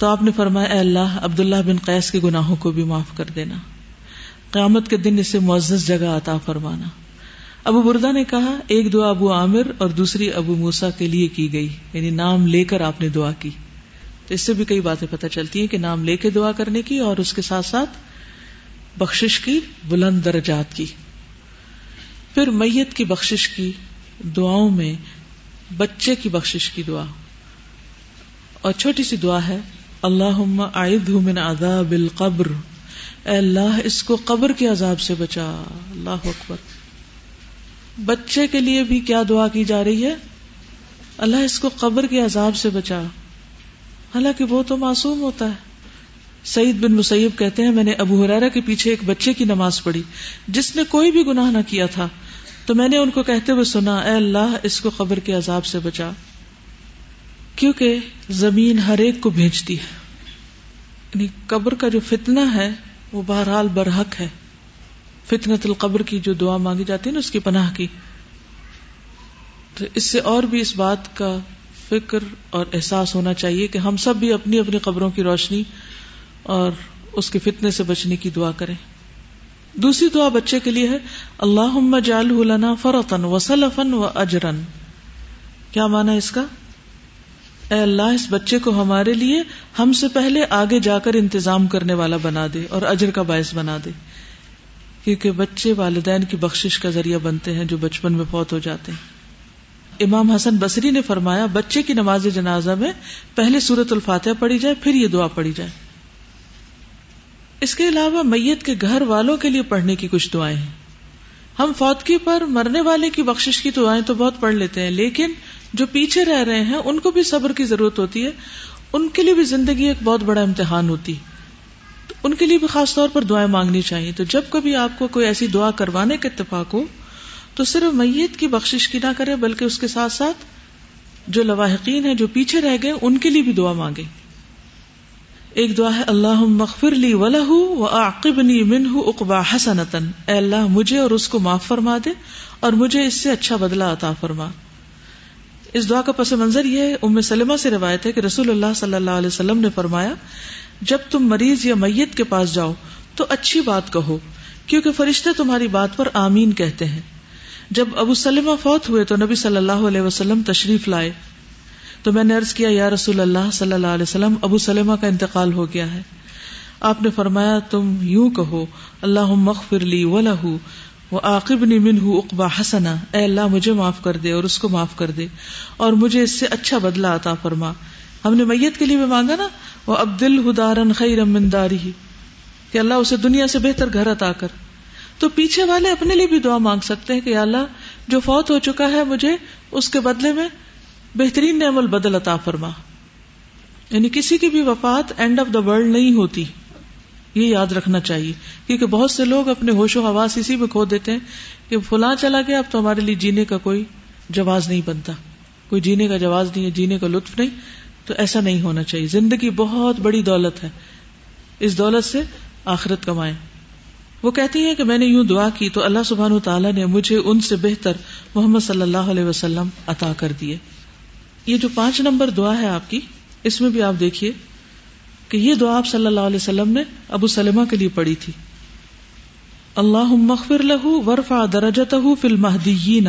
تو آپ نے فرمایا، اے اللہ، عبداللہ بن قیس کے گناہوں کو بھی معاف کر دینا۔ قیامت کے دن اسے معزز جگہ عطا فرمانا۔ ابو بردا نے کہا، ایک دعا ابو عامر اور دوسری ابو موسا کے لیے کی گئی یعنی نام لے کر آپ نے دعا کی۔ تو اس سے بھی کئی باتیں پتہ چلتی ہیں کہ نام لے کے دعا کرنے کی اور اس کے ساتھ ساتھ بخشش کی، بلند درجات کی۔ پھر میت کی بخشش کی، دعاؤں میں بچے کی بخشش کی دعا۔ اور چھوٹی سی دعا ہے اللہ من عذاب القبر۔ اے اللہ، اس کو قبر کے عذاب سے بچا۔ اللہ اکبر۔ بچے کے لیے بھی کیا دعا کی جا رہی ہے؟ اللہ اس کو قبر کے عذاب سے بچا۔ حالانکہ وہ تو معصوم ہوتا ہے۔ سعید بن مسیب کہتے ہیں، میں نے ابو حرارا کے پیچھے ایک بچے کی نماز پڑھی۔ جس نے کوئی بھی گناہ نہ کیا تھا۔ تو میں نے ان کو کہتے ہوئے سنا، اے اللہ، اس کو قبر کے عذاب سے بچا۔ کیونکہ زمین ہر ایک کو بھیجتی ہے۔ یعنی قبر کا جو فتنہ ہے، وہ بہرحال برحق ہے۔ فتنت القبر کی جو دعا مانگی جاتی ہے نا، اس کی پناہ کی۔ تو اس سے اور بھی اس بات کا فکر اور احساس ہونا چاہیے کہ ہم سب بھی اپنی اپنی قبروں کی روشنی اور اس کے فتنے سے بچنے کی دعا کریں۔ دوسری دعا بچے کے لیے ہے اللہ جال لنا فرتن و سلفن و اجرن کیا مانا اس کا؟ اے اللہ، اس بچے کو ہمارے لیے ہم سے پہلے آگے جا کر انتظام کرنے والا بنا دے اور اجر کا باعث بنا دے۔ کیونکہ بچے والدین کی بخشش کا ذریعہ بنتے ہیں جو بچپن میں فوت ہو جاتے ہیں۔ امام حسن بصری نے فرمایا، بچے کی نماز جنازہ میں پہلے سورت الفاتحہ پڑھی جائے، پھر یہ دعا پڑھی جائے۔ اس کے علاوہ میت کے گھر والوں کے لیے پڑھنے کی کچھ دعائیں ہیں۔ ہم فوتگی پر مرنے والے کی بخشش کی دعائیں تو بہت پڑھ لیتے ہیں، لیکن جو پیچھے رہ رہے ہیں، ان کو بھی صبر کی ضرورت ہوتی ہے۔ ان کے لیے بھی زندگی ایک بہت بڑا امتحان ہوتی۔ تو ان کے لیے بھی خاص طور پر دعائیں مانگنی چاہیے۔ تو جب کبھی آپ کو کوئی ایسی دعا کروانے کا اتفاق ہو، تو صرف میت کی بخشش کی نہ کرے، بلکہ اس کے ساتھ ساتھ جو لواحقین ہیں، جو پیچھے رہ گئے، ان کے لیے بھی دعا مانگے۔ ایک دعا ہے اللہ مغفر لی ولہ و عاقبنی منہ اقبا حسنتن اے اللہ، مجھے اور اس کو معاف فرما دے اور مجھے اس سے اچھا بدلہ عطا فرما۔ اس دعا کا پس منظر یہ ام سلمہ سے روایت ہے کہ رسول اللہ صلی اللہ علیہ وسلم نے فرمایا، جب تم مریض یا میت کے پاس جاؤ تو اچھی بات کہو، کیونکہ فرشتے تمہاری بات پر آمین کہتے ہیں۔ جب ابو سلمہ فوت ہوئے تو نبی صلی اللہ علیہ وسلم تشریف لائے۔ تو میں نے ارض کیا، یا رسول اللہ صلی اللہ علیہ وسلم، ابو سلمہ کا انتقال ہو گیا ہے۔ آپ نے فرمایا، تم یوں کہو اللہ مغفر لی ولہ وہ عاقب نے منہ اقبا حسنا اے اللہ، مجھے معاف کر دے اور اس کو معاف کر دے اور مجھے اس سے اچھا بدلا عطا فرما۔ ہم نے میت کے لیے بھی مانگا نا وہ اب دل ہدارن خیر منداری کہ اللہ اسے دنیا سے بہتر گھر عطا کر۔ تو پیچھے والے اپنے لیے بھی دعا مانگ سکتے ہیں کہ اللہ، جو فوت ہو چکا ہے، مجھے اس کے بدلے میں بہترین نعمل بدل عطا فرما۔ یعنی کسی کی بھی وفات اینڈ آف دا ورلڈ نہیں ہوتی۔ یہ یاد رکھنا چاہیے۔ کیونکہ بہت سے لوگ اپنے ہوش و حواس اسی میں کھو دیتے ہیں کہ فلاں چلا گیا، اب تو ہمارے لیے جینے کا کوئی جواز نہیں بنتا۔ کوئی جینے کا جواز نہیں ہے، جینے کا لطف نہیں۔ تو ایسا نہیں ہونا چاہیے۔ زندگی بہت بڑی دولت ہے۔ اس دولت سے آخرت کمائے وہ کہتی ہیں کہ میں نے یوں دعا کی تو اللہ سبحان تعالیٰ نے مجھے ان سے بہتر محمد صلی اللہ علیہ وسلم عطا کر دیے۔ یہ جو پانچ نمبر دعا ہے آپ کی، اس میں بھی آپ دیکھیے۔ کہ یہ دعا آپ صلی اللہ علیہ وسلم نے ابو سلمہ کے لیے پڑھی تھی۔ اللہ مغفر له ورفع درجته في المهديين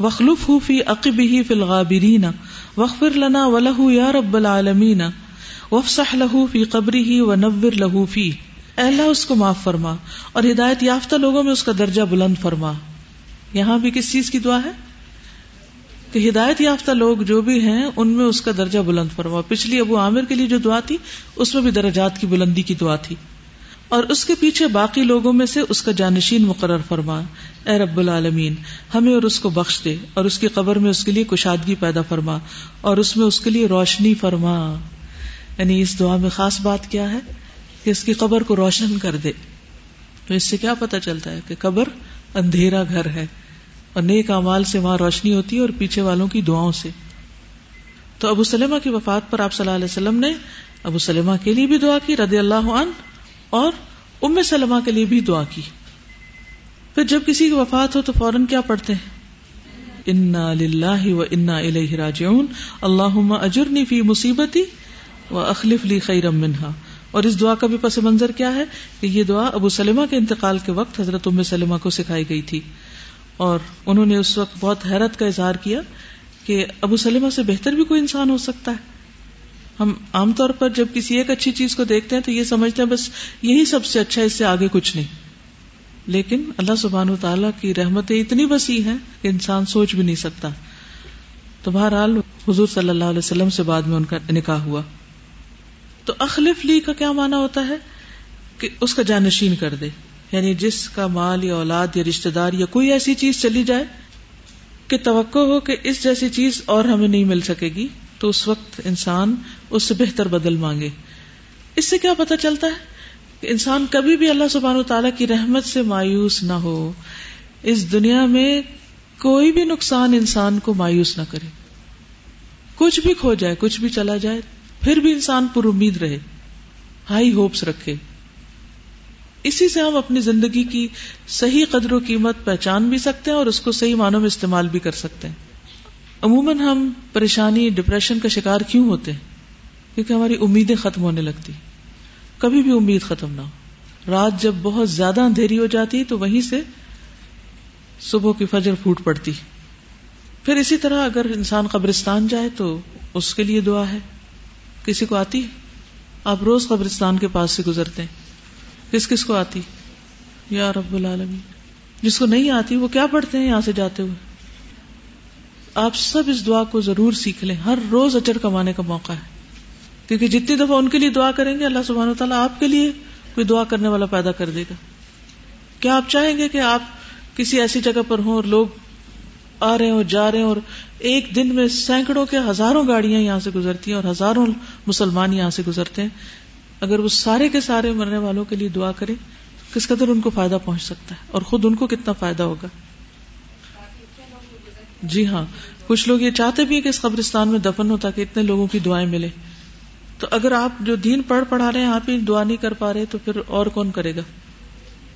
واخلفه في عقبه في الغابرين واغفر لنا وله يا رب العالمين وافسح له في قبره ونور له فيه اے اللہ، اس کو معاف فرما اور ہدایت یافتہ لوگوں میں اس کا درجہ بلند فرما۔ یہاں بھی کس چیز کی دعا ہے؟ کہ ہدایت یافتہ لوگ جو بھی ہیں، ان میں اس کا درجہ بلند فرما پچھلی ابو عامر کے لیے جو دعا تھی، اس میں بھی درجات کی بلندی کی دعا تھی۔ اور اس کے پیچھے باقی لوگوں میں سے اس کا جانشین مقرر فرما۔ اے رب العالمین، ہمیں اور اس کو بخش دے، اور اس کی قبر میں اس کے لیے کشادگی پیدا فرما، اور اس میں اس کے لیے روشنی فرما۔ یعنی اس دعا میں خاص بات کیا ہے؟ کہ اس کی قبر کو روشن کر دے۔ تو اس سے کیا پتا چلتا ہے کہ قبر اندھیرا گھر ہے۔ اور نیک امال سے وہاں روشنی ہوتی ہے اور پیچھے والوں کی دعاؤں سے۔ تو ابو سلمہ کی وفات پر آپ صلی اللہ علیہ وسلم نے ابو سلمہ کے لیے بھی دعا کی، رضی اللہ عنہ، اور ام سلمہ کے لیے بھی دعا کی۔ پھر جب کسی کی وفات ہو تو فوراً کیا پڑھتے ہیں؟ انا للہ و انا الیہ راجعون۔ اللہم اجرنی فی مصیبتی و اخلف لی خیرم منہا اور اس دعا کا بھی پس منظر کیا ہے کہ یہ دعا ابو سلمہ کے انتقال کے وقت حضرت ام سلمہ کو سکھائی گئی تھی۔ اور انہوں نے اس وقت بہت حیرت کا اظہار کیا کہ ابو سلمہ سے بہتر بھی کوئی انسان ہو سکتا ہے۔ ہم عام طور پر جب کسی ایک اچھی چیز کو دیکھتے ہیں تو یہ سمجھتے ہیں بس یہی سب سے اچھا اس سے آگے کچھ نہیں۔ لیکن اللہ سبحان و تعالیٰ کی رحمتیں اتنی وسیع ہیں کہ انسان سوچ بھی نہیں سکتا۔ تو بہرحال حضور صلی اللہ علیہ وسلم سے بعد میں ان کا نکاح ہوا۔ تو اخلف لی کا کیا مانا ہوتا ہے؟ کہ اس کا جانشین کر دے۔ یعنی جس کا مال یا اولاد یا رشتے دار یا کوئی ایسی چیز چلی جائے کہ توقع ہو کہ اس جیسی چیز اور ہمیں نہیں مل سکے گی، تو اس وقت انسان اس سے بہتر بدل مانگے۔ اس سے کیا پتا چلتا ہے کہ انسان کبھی بھی اللہ سبحانہ تعالیٰ کی رحمت سے مایوس نہ ہو۔ اس دنیا میں کوئی بھی نقصان انسان کو مایوس نہ کرے۔ کچھ بھی کھو جائے، کچھ بھی چلا جائے، پھر بھی انسان پر امید رہے، ہائی ہوپس رکھے۔ اسی سے ہم اپنی زندگی کی صحیح قدر و قیمت پہچان بھی سکتے ہیں اور اس کو صحیح معنوں میں استعمال بھی کر سکتے ہیں۔ عموماً ہم پریشانی ڈپریشن کا شکار کیوں ہوتے ہیں؟ کیونکہ ہماری امیدیں ختم ہونے لگتی۔ کبھی بھی امید ختم نہ ہو۔ رات جب بہت زیادہ اندھیری ہو جاتی تو وہیں سے صبح کی فجر پھوٹ پڑتی۔ پھر اسی طرح اگر انسان قبرستان جائے تو اس کے لیے دعا ہے۔ کسی کو آتی آپ روز قبرستان کے پاس سے گزرتے ہیں۔ کس کس کو آتی؟ یا رب العالمین۔ جس کو نہیں آتی، وہ کیا پڑھتے ہیں یہاں سے جاتے ہوئے؟ آپ سب اس دعا کو ضرور سیکھ لیں۔ ہر روز اچر کمانے کا موقع ہے۔ کیونکہ جتنی دفعہ ان کے لیے دعا کریں گے، اللہ سبحانہ تعالیٰ آپ کے لیے کوئی دعا کرنے والا پیدا کر دے گا۔ کیا آپ چاہیں گے کہ آپ کسی ایسی جگہ پر ہوں اور لوگ آ رہے ہیں اور جا رہے ہیں اور ایک دن میں سینکڑوں کے ہزاروں گاڑیاں یہاں سے گزرتی ہیں اور ہزاروں مسلمان یہاں سے گزرتے ہیں؟ اگر وہ سارے کے سارے مرنے والوں کے لیے دعا کریں کس قدر ان کو فائدہ پہنچ سکتا ہے؟ اور خود ان کو کتنا فائدہ ہوگا؟ جی ہاں کچھ لوگ یہ چاہتے بھی ہیں کہ اس قبرستان میں دفن ہو تاکہ اتنے لوگوں کی دعائیں ملے۔ تو اگر آپ جو دین پڑھ پڑھا رہے ہیں، آپ ہی دعا نہیں کر پا رہے، تو پھر اور کون کرے گا؟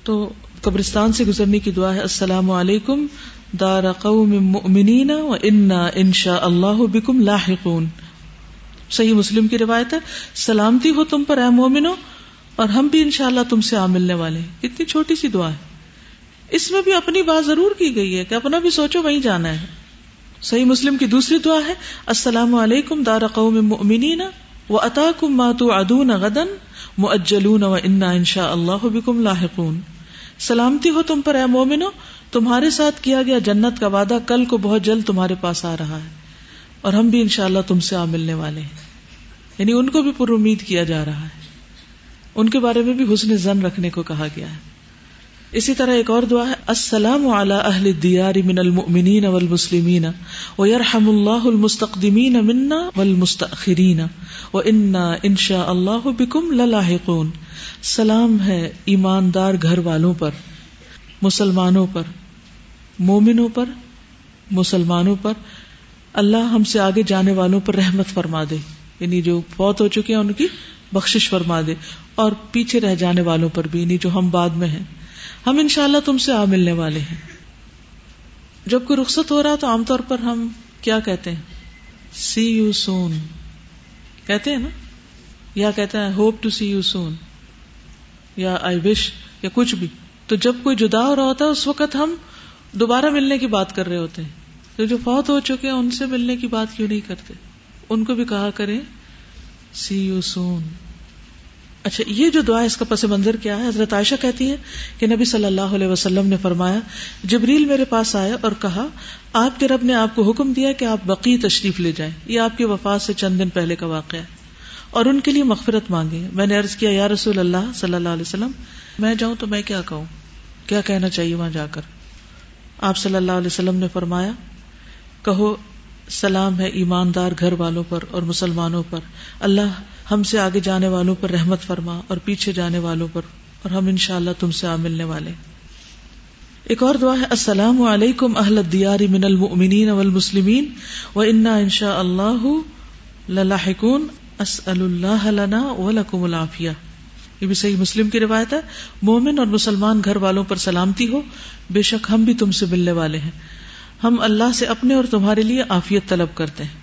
تو قبرستان سے گزرنے کی دعا ہے، السلام علیکم، دار قوم مؤمنین، و انا انشاء اللہ بکم لاحقون۔ صحیح مسلم کی روایت ہے، سلامتی ہو تم پر اے مومنو، اور ہم بھی انشاءاللہ تم سے آ ملنے والے ہیں۔ اتنی چھوٹی سی دعا ہے۔ اس میں بھی اپنی بات ضرور کی گئی ہے کہ اپنا بھی سوچو وہیں جانا ہے۔ صحیح مسلم کی دوسری دعا ہے، السلام علیکم دار قوم مؤمنین و اتا کم ماتو ادون غدن مجلون و انا انشا اللہ بکم لاحقون۔ سلامتی ہو تم پر اے مومنو، تمہارے ساتھ کیا گیا جنت کا وعدہ کل کو بہت جلد تمہارے پاس آ رہا ہے۔ اور ہم بھی انشاء اللہ تم سے آ ملنے والے ہیں۔ یعنی ان کو بھی پر امید کیا جا رہا ہے۔ ان کے بارے میں بھی حسن زن رکھنے کو کہا گیا ہے۔ اسی طرح ایک اور دعا ہے، السلام علی اہل الدیار من المؤمنین والمسلمین، ویرحم اللہ المستقدمین منا والمستأخرین وانا انشاء اللہ بکم للاحقون۔ سلام ہے ایماندار گھر والوں پر، مسلمانوں پر، مومنوں پر، مسلمانوں پر اللہ ہم سے آگے جانے والوں پر رحمت فرما دے۔ یعنی جو فوت ہو چکے ہیں ان کی بخشش فرما دے۔ اور پیچھے رہ جانے والوں پر بھی یعنی جو ہم بعد میں ہیں۔ ہم ان شاء اللہ تم سے آ ملنے والے ہیں۔ جب کوئی رخصت ہو رہا تو عام طور پر ہم کیا کہتے ہیں؟ سی یو سون کہتے ہیں نا؟ یا کہتے ہیں hope to see you soon یا آئی وش یا کچھ بھی۔ تو جب کوئی جدا ہو رہا ہوتا ہے، اس وقت ہم دوبارہ ملنے کی بات کر رہے ہوتے ہیں۔ تو جو فوت ہو چکے ہیں، ان سے ملنے کی بات کیوں نہیں کرتے؟ ان کو بھی کہا کریں سی یو سون اچھا یہ جو دعا اس کا پس منظر کیا ہے؟ حضرت عائشہ کہتی ہے کہ نبی صلی اللہ علیہ وسلم نے فرمایا، جبریل میرے پاس آیا اور کہا، آپ کے رب نے آپ کو حکم دیا کہ آپ بقی تشریف لے جائیں۔ یہ آپ کی وفات سے چند دن پہلے کا واقعہ ہے۔ اور ان کے لیے مغفرت مانگے میں نے عرض کیا، یا رسول اللہ صلی اللہ علیہ وسلم، میں جاؤں تو میں کیا کہوں؟ کیا کہنا چاہیے وہاں جا کر؟ آپ صلی اللہ علیہ وسلم نے فرمایا کہو، سلام ہے ایماندار گھر والوں پر اور مسلمانوں پر۔ اللہ ہم سے آگے جانے والوں پر رحمت فرما اور پیچھے جانے والوں پر، اور ہم انشاءاللہ تم سے آ ملنے والے۔ ایک اور دعا ہے، السلام علیکم اہل الدیار من المؤمنین والمسلمین، و انا انشاء اللہ للاحقون، اسأل اللہ لنا ولکم العافیہ۔ یہ بھی صحیح مسلم کی روایت ہے۔ مومن اور مسلمان گھر والوں پر سلامتی ہو، بے شک ہم بھی تم سے ملنے والے ہیں۔ ہم اللہ سے اپنے اور تمہارے لیے عافیت طلب کرتے ہیں۔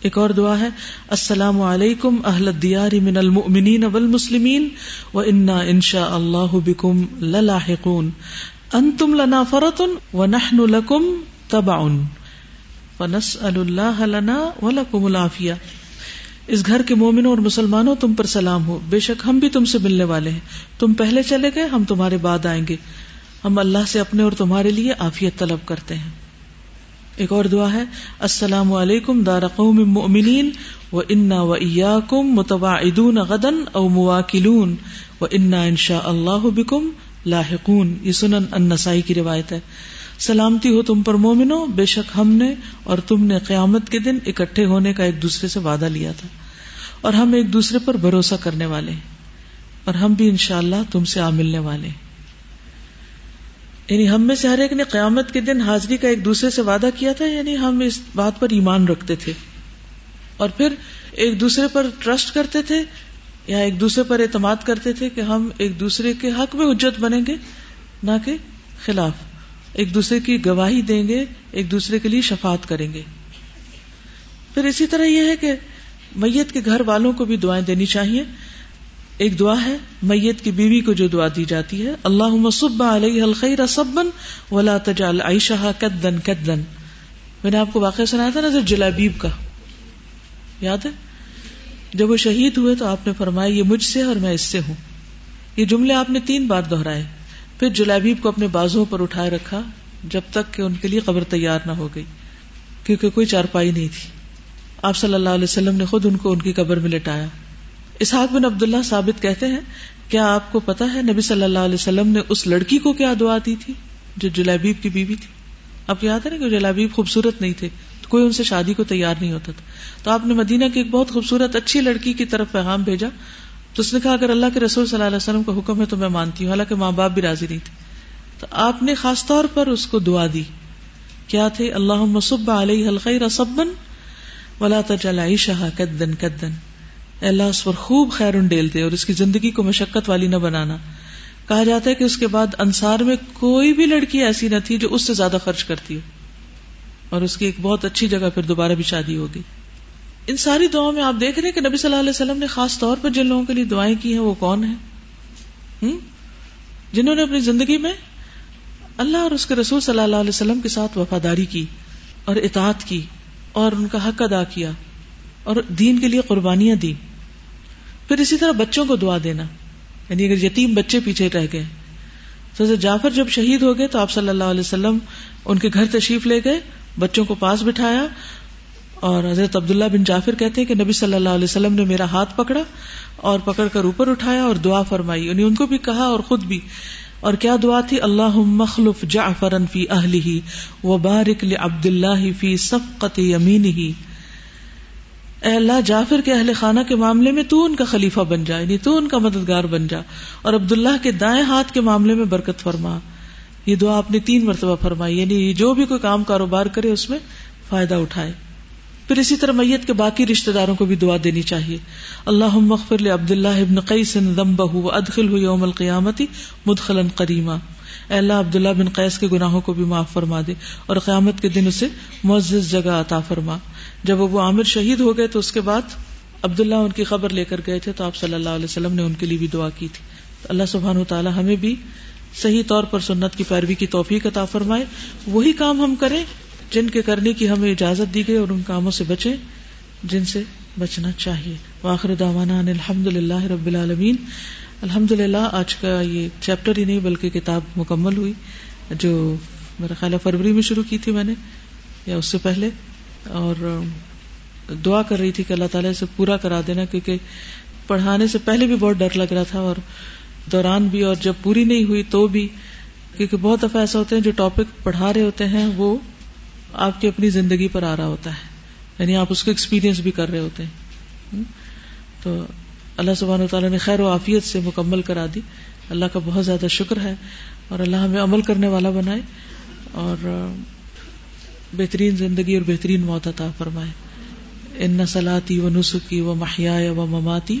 ایک اور دعا ہے، السلام علیکم اہل الدیار من المؤمنین والمسلمین و انا انشاء اللہ بکم للاحقون۔ انتم لنا فرط ونحن لکم تبع فنسأل اللہ لنا ولکم العافیہ۔ اس گھر کے مومنوں اور مسلمانوں تم پر سلام ہو۔ بے شک ہم بھی تم سے ملنے والے ہیں۔ تم پہلے چلے گئے، ہم تمہارے بعد آئیں گے۔ ہم اللہ سے اپنے اور تمہارے لیے عافیت طلب کرتے ہیں۔ ایک اور دعا ہے، السلام علیکم دار قوم مؤمنین، و انا و ایاکم متواعدون غدن او مواکلون، و انا انشاء اللہ بکم لاحقون۔ یہ سنن النسائی کی روایت ہے۔ سلامتی ہو تم پر مومنو بے شک ہم نے اور تم نے قیامت کے دن اکٹھے ہونے کا ایک دوسرے سے وعدہ لیا تھا۔ اور ہم ایک دوسرے پر بھروسہ کرنے والے ہیں۔ اور ہم بھی انشاءاللہ تم سے آ ملنے والے ہیں۔ یعنی ہم میں سے ہر ایک نے قیامت کے دن حاضری کا ایک دوسرے سے وعدہ کیا تھا یعنی ہم اس بات پر ایمان رکھتے تھے۔ اور پھر ایک دوسرے پر ٹرسٹ کرتے تھے، یا ایک دوسرے پر اعتماد کرتے تھے کہ ہم ایک دوسرے کے حق میں حجت بنیں گے، نہ کہ خلاف۔ ایک دوسرے کی گواہی دیں گے، ایک دوسرے کے لیے شفات کریں گے۔ پھر اسی طرح یہ ہے کہ میت کے گھر والوں کو بھی دعائیں دینی چاہیے۔ ایک دعا ہے، میت کی بیوی کو جو دعا دی جاتی ہے اللہ مصب علیہ الخیر سبن ولا تجال عائشہ کدن کدن۔ میں نے آپ کو واقعہ سنایا تھا نا جلابیب کا۔ یاد ہے؟ جب وہ شہید ہوئے تو آپ نے فرمایا، یہ مجھ سے اور میں اس سے ہوں۔ یہ جملے آپ نے تین بار دہرائے۔ پھر جلابیب کو اپنے بازو پر اٹھائے رکھا، جب تک کہ ان کے لیے قبر تیار نہ ہو گئی، کیونکہ کوئی چارپائی نہیں تھی۔ آپ صلی اللہ علیہ وسلم نے خود ان کو ان کی قبر میں لٹایا۔ اسحاق بن عبداللہ ثابت کہتے ہیں، کیا آپ کو پتا ہے نبی صلی اللہ علیہ وسلم نے اس لڑکی کو کیا دعا دی تھی؟ جو جلابیب کی بیوی تھی۔ آپ کو یاد ہے نا کہ جلابیب خوبصورت نہیں تھے، تو کوئی ان سے شادی کو تیار نہیں ہوتا تھا۔ تو آپ نے مدینہ کی ایک بہت خوبصورت اچھی لڑکی کی طرف پیغام بھیجا۔ تو اس نے کہا، اگر اللہ کے رسول صلی اللہ علیہ وسلم کا حکم ہے تو میں مانتی ہوں، حالانکہ ماں باپ بھی راضی نہیں تھے۔ تو آپ نے خاص طور پر اس کو دعا دی۔ کیا تھے؟ اللہ مصب علیہ الخیر سبن ولا تجل شاہ کدن کدن۔ اللہ، اس پر خوب خیر انڈیل دے اور اس کی زندگی کو مشقت والی نہ بنانا۔ کہا جاتا ہے کہ اس کے بعد انصار میں کوئی بھی لڑکی ایسی نہ تھی جو اس سے زیادہ خرچ کرتی ہو۔ اور اس کی ایک بہت اچھی جگہ پھر دوبارہ بھی شادی ہوگی۔ ان ساری دعاؤں میں آپ دیکھ رہے ہیں کہ نبی صلی اللہ علیہ وسلم نے خاص طور پر جن لوگوں کے لیے دعائیں کی ہیں، وہ کون ہیں؟ جنہوں نے اپنی زندگی میں اللہ اور اس کے رسول صلی اللہ علیہ وسلم کے ساتھ وفاداری کی اور اطاعت کی اور ان کا حق ادا کیا اور دین کے لیے قربانیاں دی پھر اسی طرح بچوں کو دعا دینا۔ یعنی اگر یتیم بچے پیچھے رہ گئے۔ تو جعفر جب شہید ہو گئے تو آپ صلی اللہ علیہ وسلم ان کے گھر تشریف لے گئے، بچوں کو پاس بٹھایا۔ اور حضرت عبداللہ بن جعفر کہتے ہیں کہ نبی صلی اللہ علیہ وسلم نے میرا ہاتھ پکڑا اور پکڑ کر اوپر اٹھایا اور دعا فرمائی۔ یعنی ان کو بھی کہا اور خود بھی۔ اور کیا دعا تھی؟ اللہ مخلف جعفرن فی اہلی و بارک عبد اللہ فی صفقت یمین ہی اے اللہ، جعفر کے اہل خانہ کے معاملے میں تو ان کا خلیفہ بن جا یعنی تو ان کا مددگار بن جا۔ اور عبداللہ کے دائیں ہاتھ کے معاملے میں برکت فرما۔ یہ دعا آپ نے تین مرتبہ فرمائی یعنی جو بھی کوئی کام کاروبار کرے اس میں فائدہ اٹھائے۔ پھر اسی طرح میت کے باقی رشتے داروں کو بھی دعا دینی چاہیے۔ اللہ مغفر عبد اللہ ابن قیس ذنبه وادخله يوم القیامت مدخلا کریما اے اللہ، عبداللہ بن قیس کے گناہوں کو بھی معاف فرما دے اور قیامت کے دن اسے معزز جگہ عطا فرما۔ جب وہ عامر شہید ہو گئے تو اس کے بعد عبداللہ ان کی خبر لے کر گئے تھے تو آپ صلی اللہ علیہ وسلم نے ان کے لیے بھی دعا کی تھی۔ اللہ سبحان و تعالیٰ ہمیں بھی صحیح طور پر سنت کی پیروی کی توفیق عطا فرمائے۔ وہی کام ہم کریں جن کے کرنے کی ہمیں اجازت دی گئی اور ان کاموں سے بچیں جن سے بچنا چاہیے۔ واخر داوانا الحمد للہ رب العالمین۔ الحمد للہ آج کا یہ چیپٹر ہی نہیں بلکہ کتاب مکمل ہوئی، جو میرا خیال فروری میں شروع کی تھی میں نے، یا اس سے پہلے۔ اور دعا کر رہی تھی کہ اللہ تعالیٰ سے پورا کرا دینا، کیونکہ پڑھانے سے پہلے بھی بہت ڈر لگ رہا تھا، اور دوران بھی، اور جب پوری نہیں ہوئی تو بھی۔ کیونکہ بہت دفعہ ایسا ہوتے ہیں جو ٹاپک پڑھا رہے ہوتے ہیں، وہ آپ کی اپنی زندگی پر آ رہا ہوتا ہے۔ یعنی آپ اس کو ایکسپیرئنس بھی کر رہے ہوتے ہیں۔ تو اللہ سبحان و تعالیٰ نے خیر و عافیت سے مکمل کرا دی۔ اللہ کا بہت زیادہ شکر ہے اور اللہ ہمیں عمل کرنے والا بنائے اور بہترین زندگی اور بہترین موت عطا فرمائے۔ ان سلاتی و نسخی و محیا و مماتی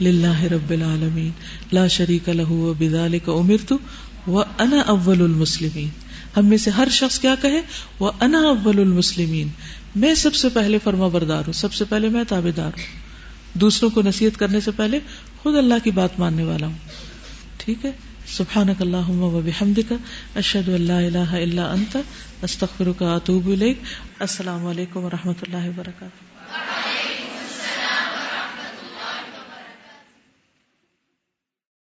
لاہ رب العالمین۔ لا شریک لہ و بدال کا امر تو وہ انا اول المسلمین۔ ہم میں سے ہر شخص کیا کہے؟ وہ انا اول المسلمین۔ میں سب سے پہلے فرما بردار ہوں، سب سے پہلے میں تابے دار ہوں۔ دوسروں کو نصیحت کرنے سے پہلے خود اللہ کی بات ماننے والا ہوں۔ ٹھیک ہے؟ سبحان اللہ و کا اشد اللہ اللہ اللہ انت استخر کا اطوب السلام علیکم و رحمۃ اللہ وبرکاتہ۔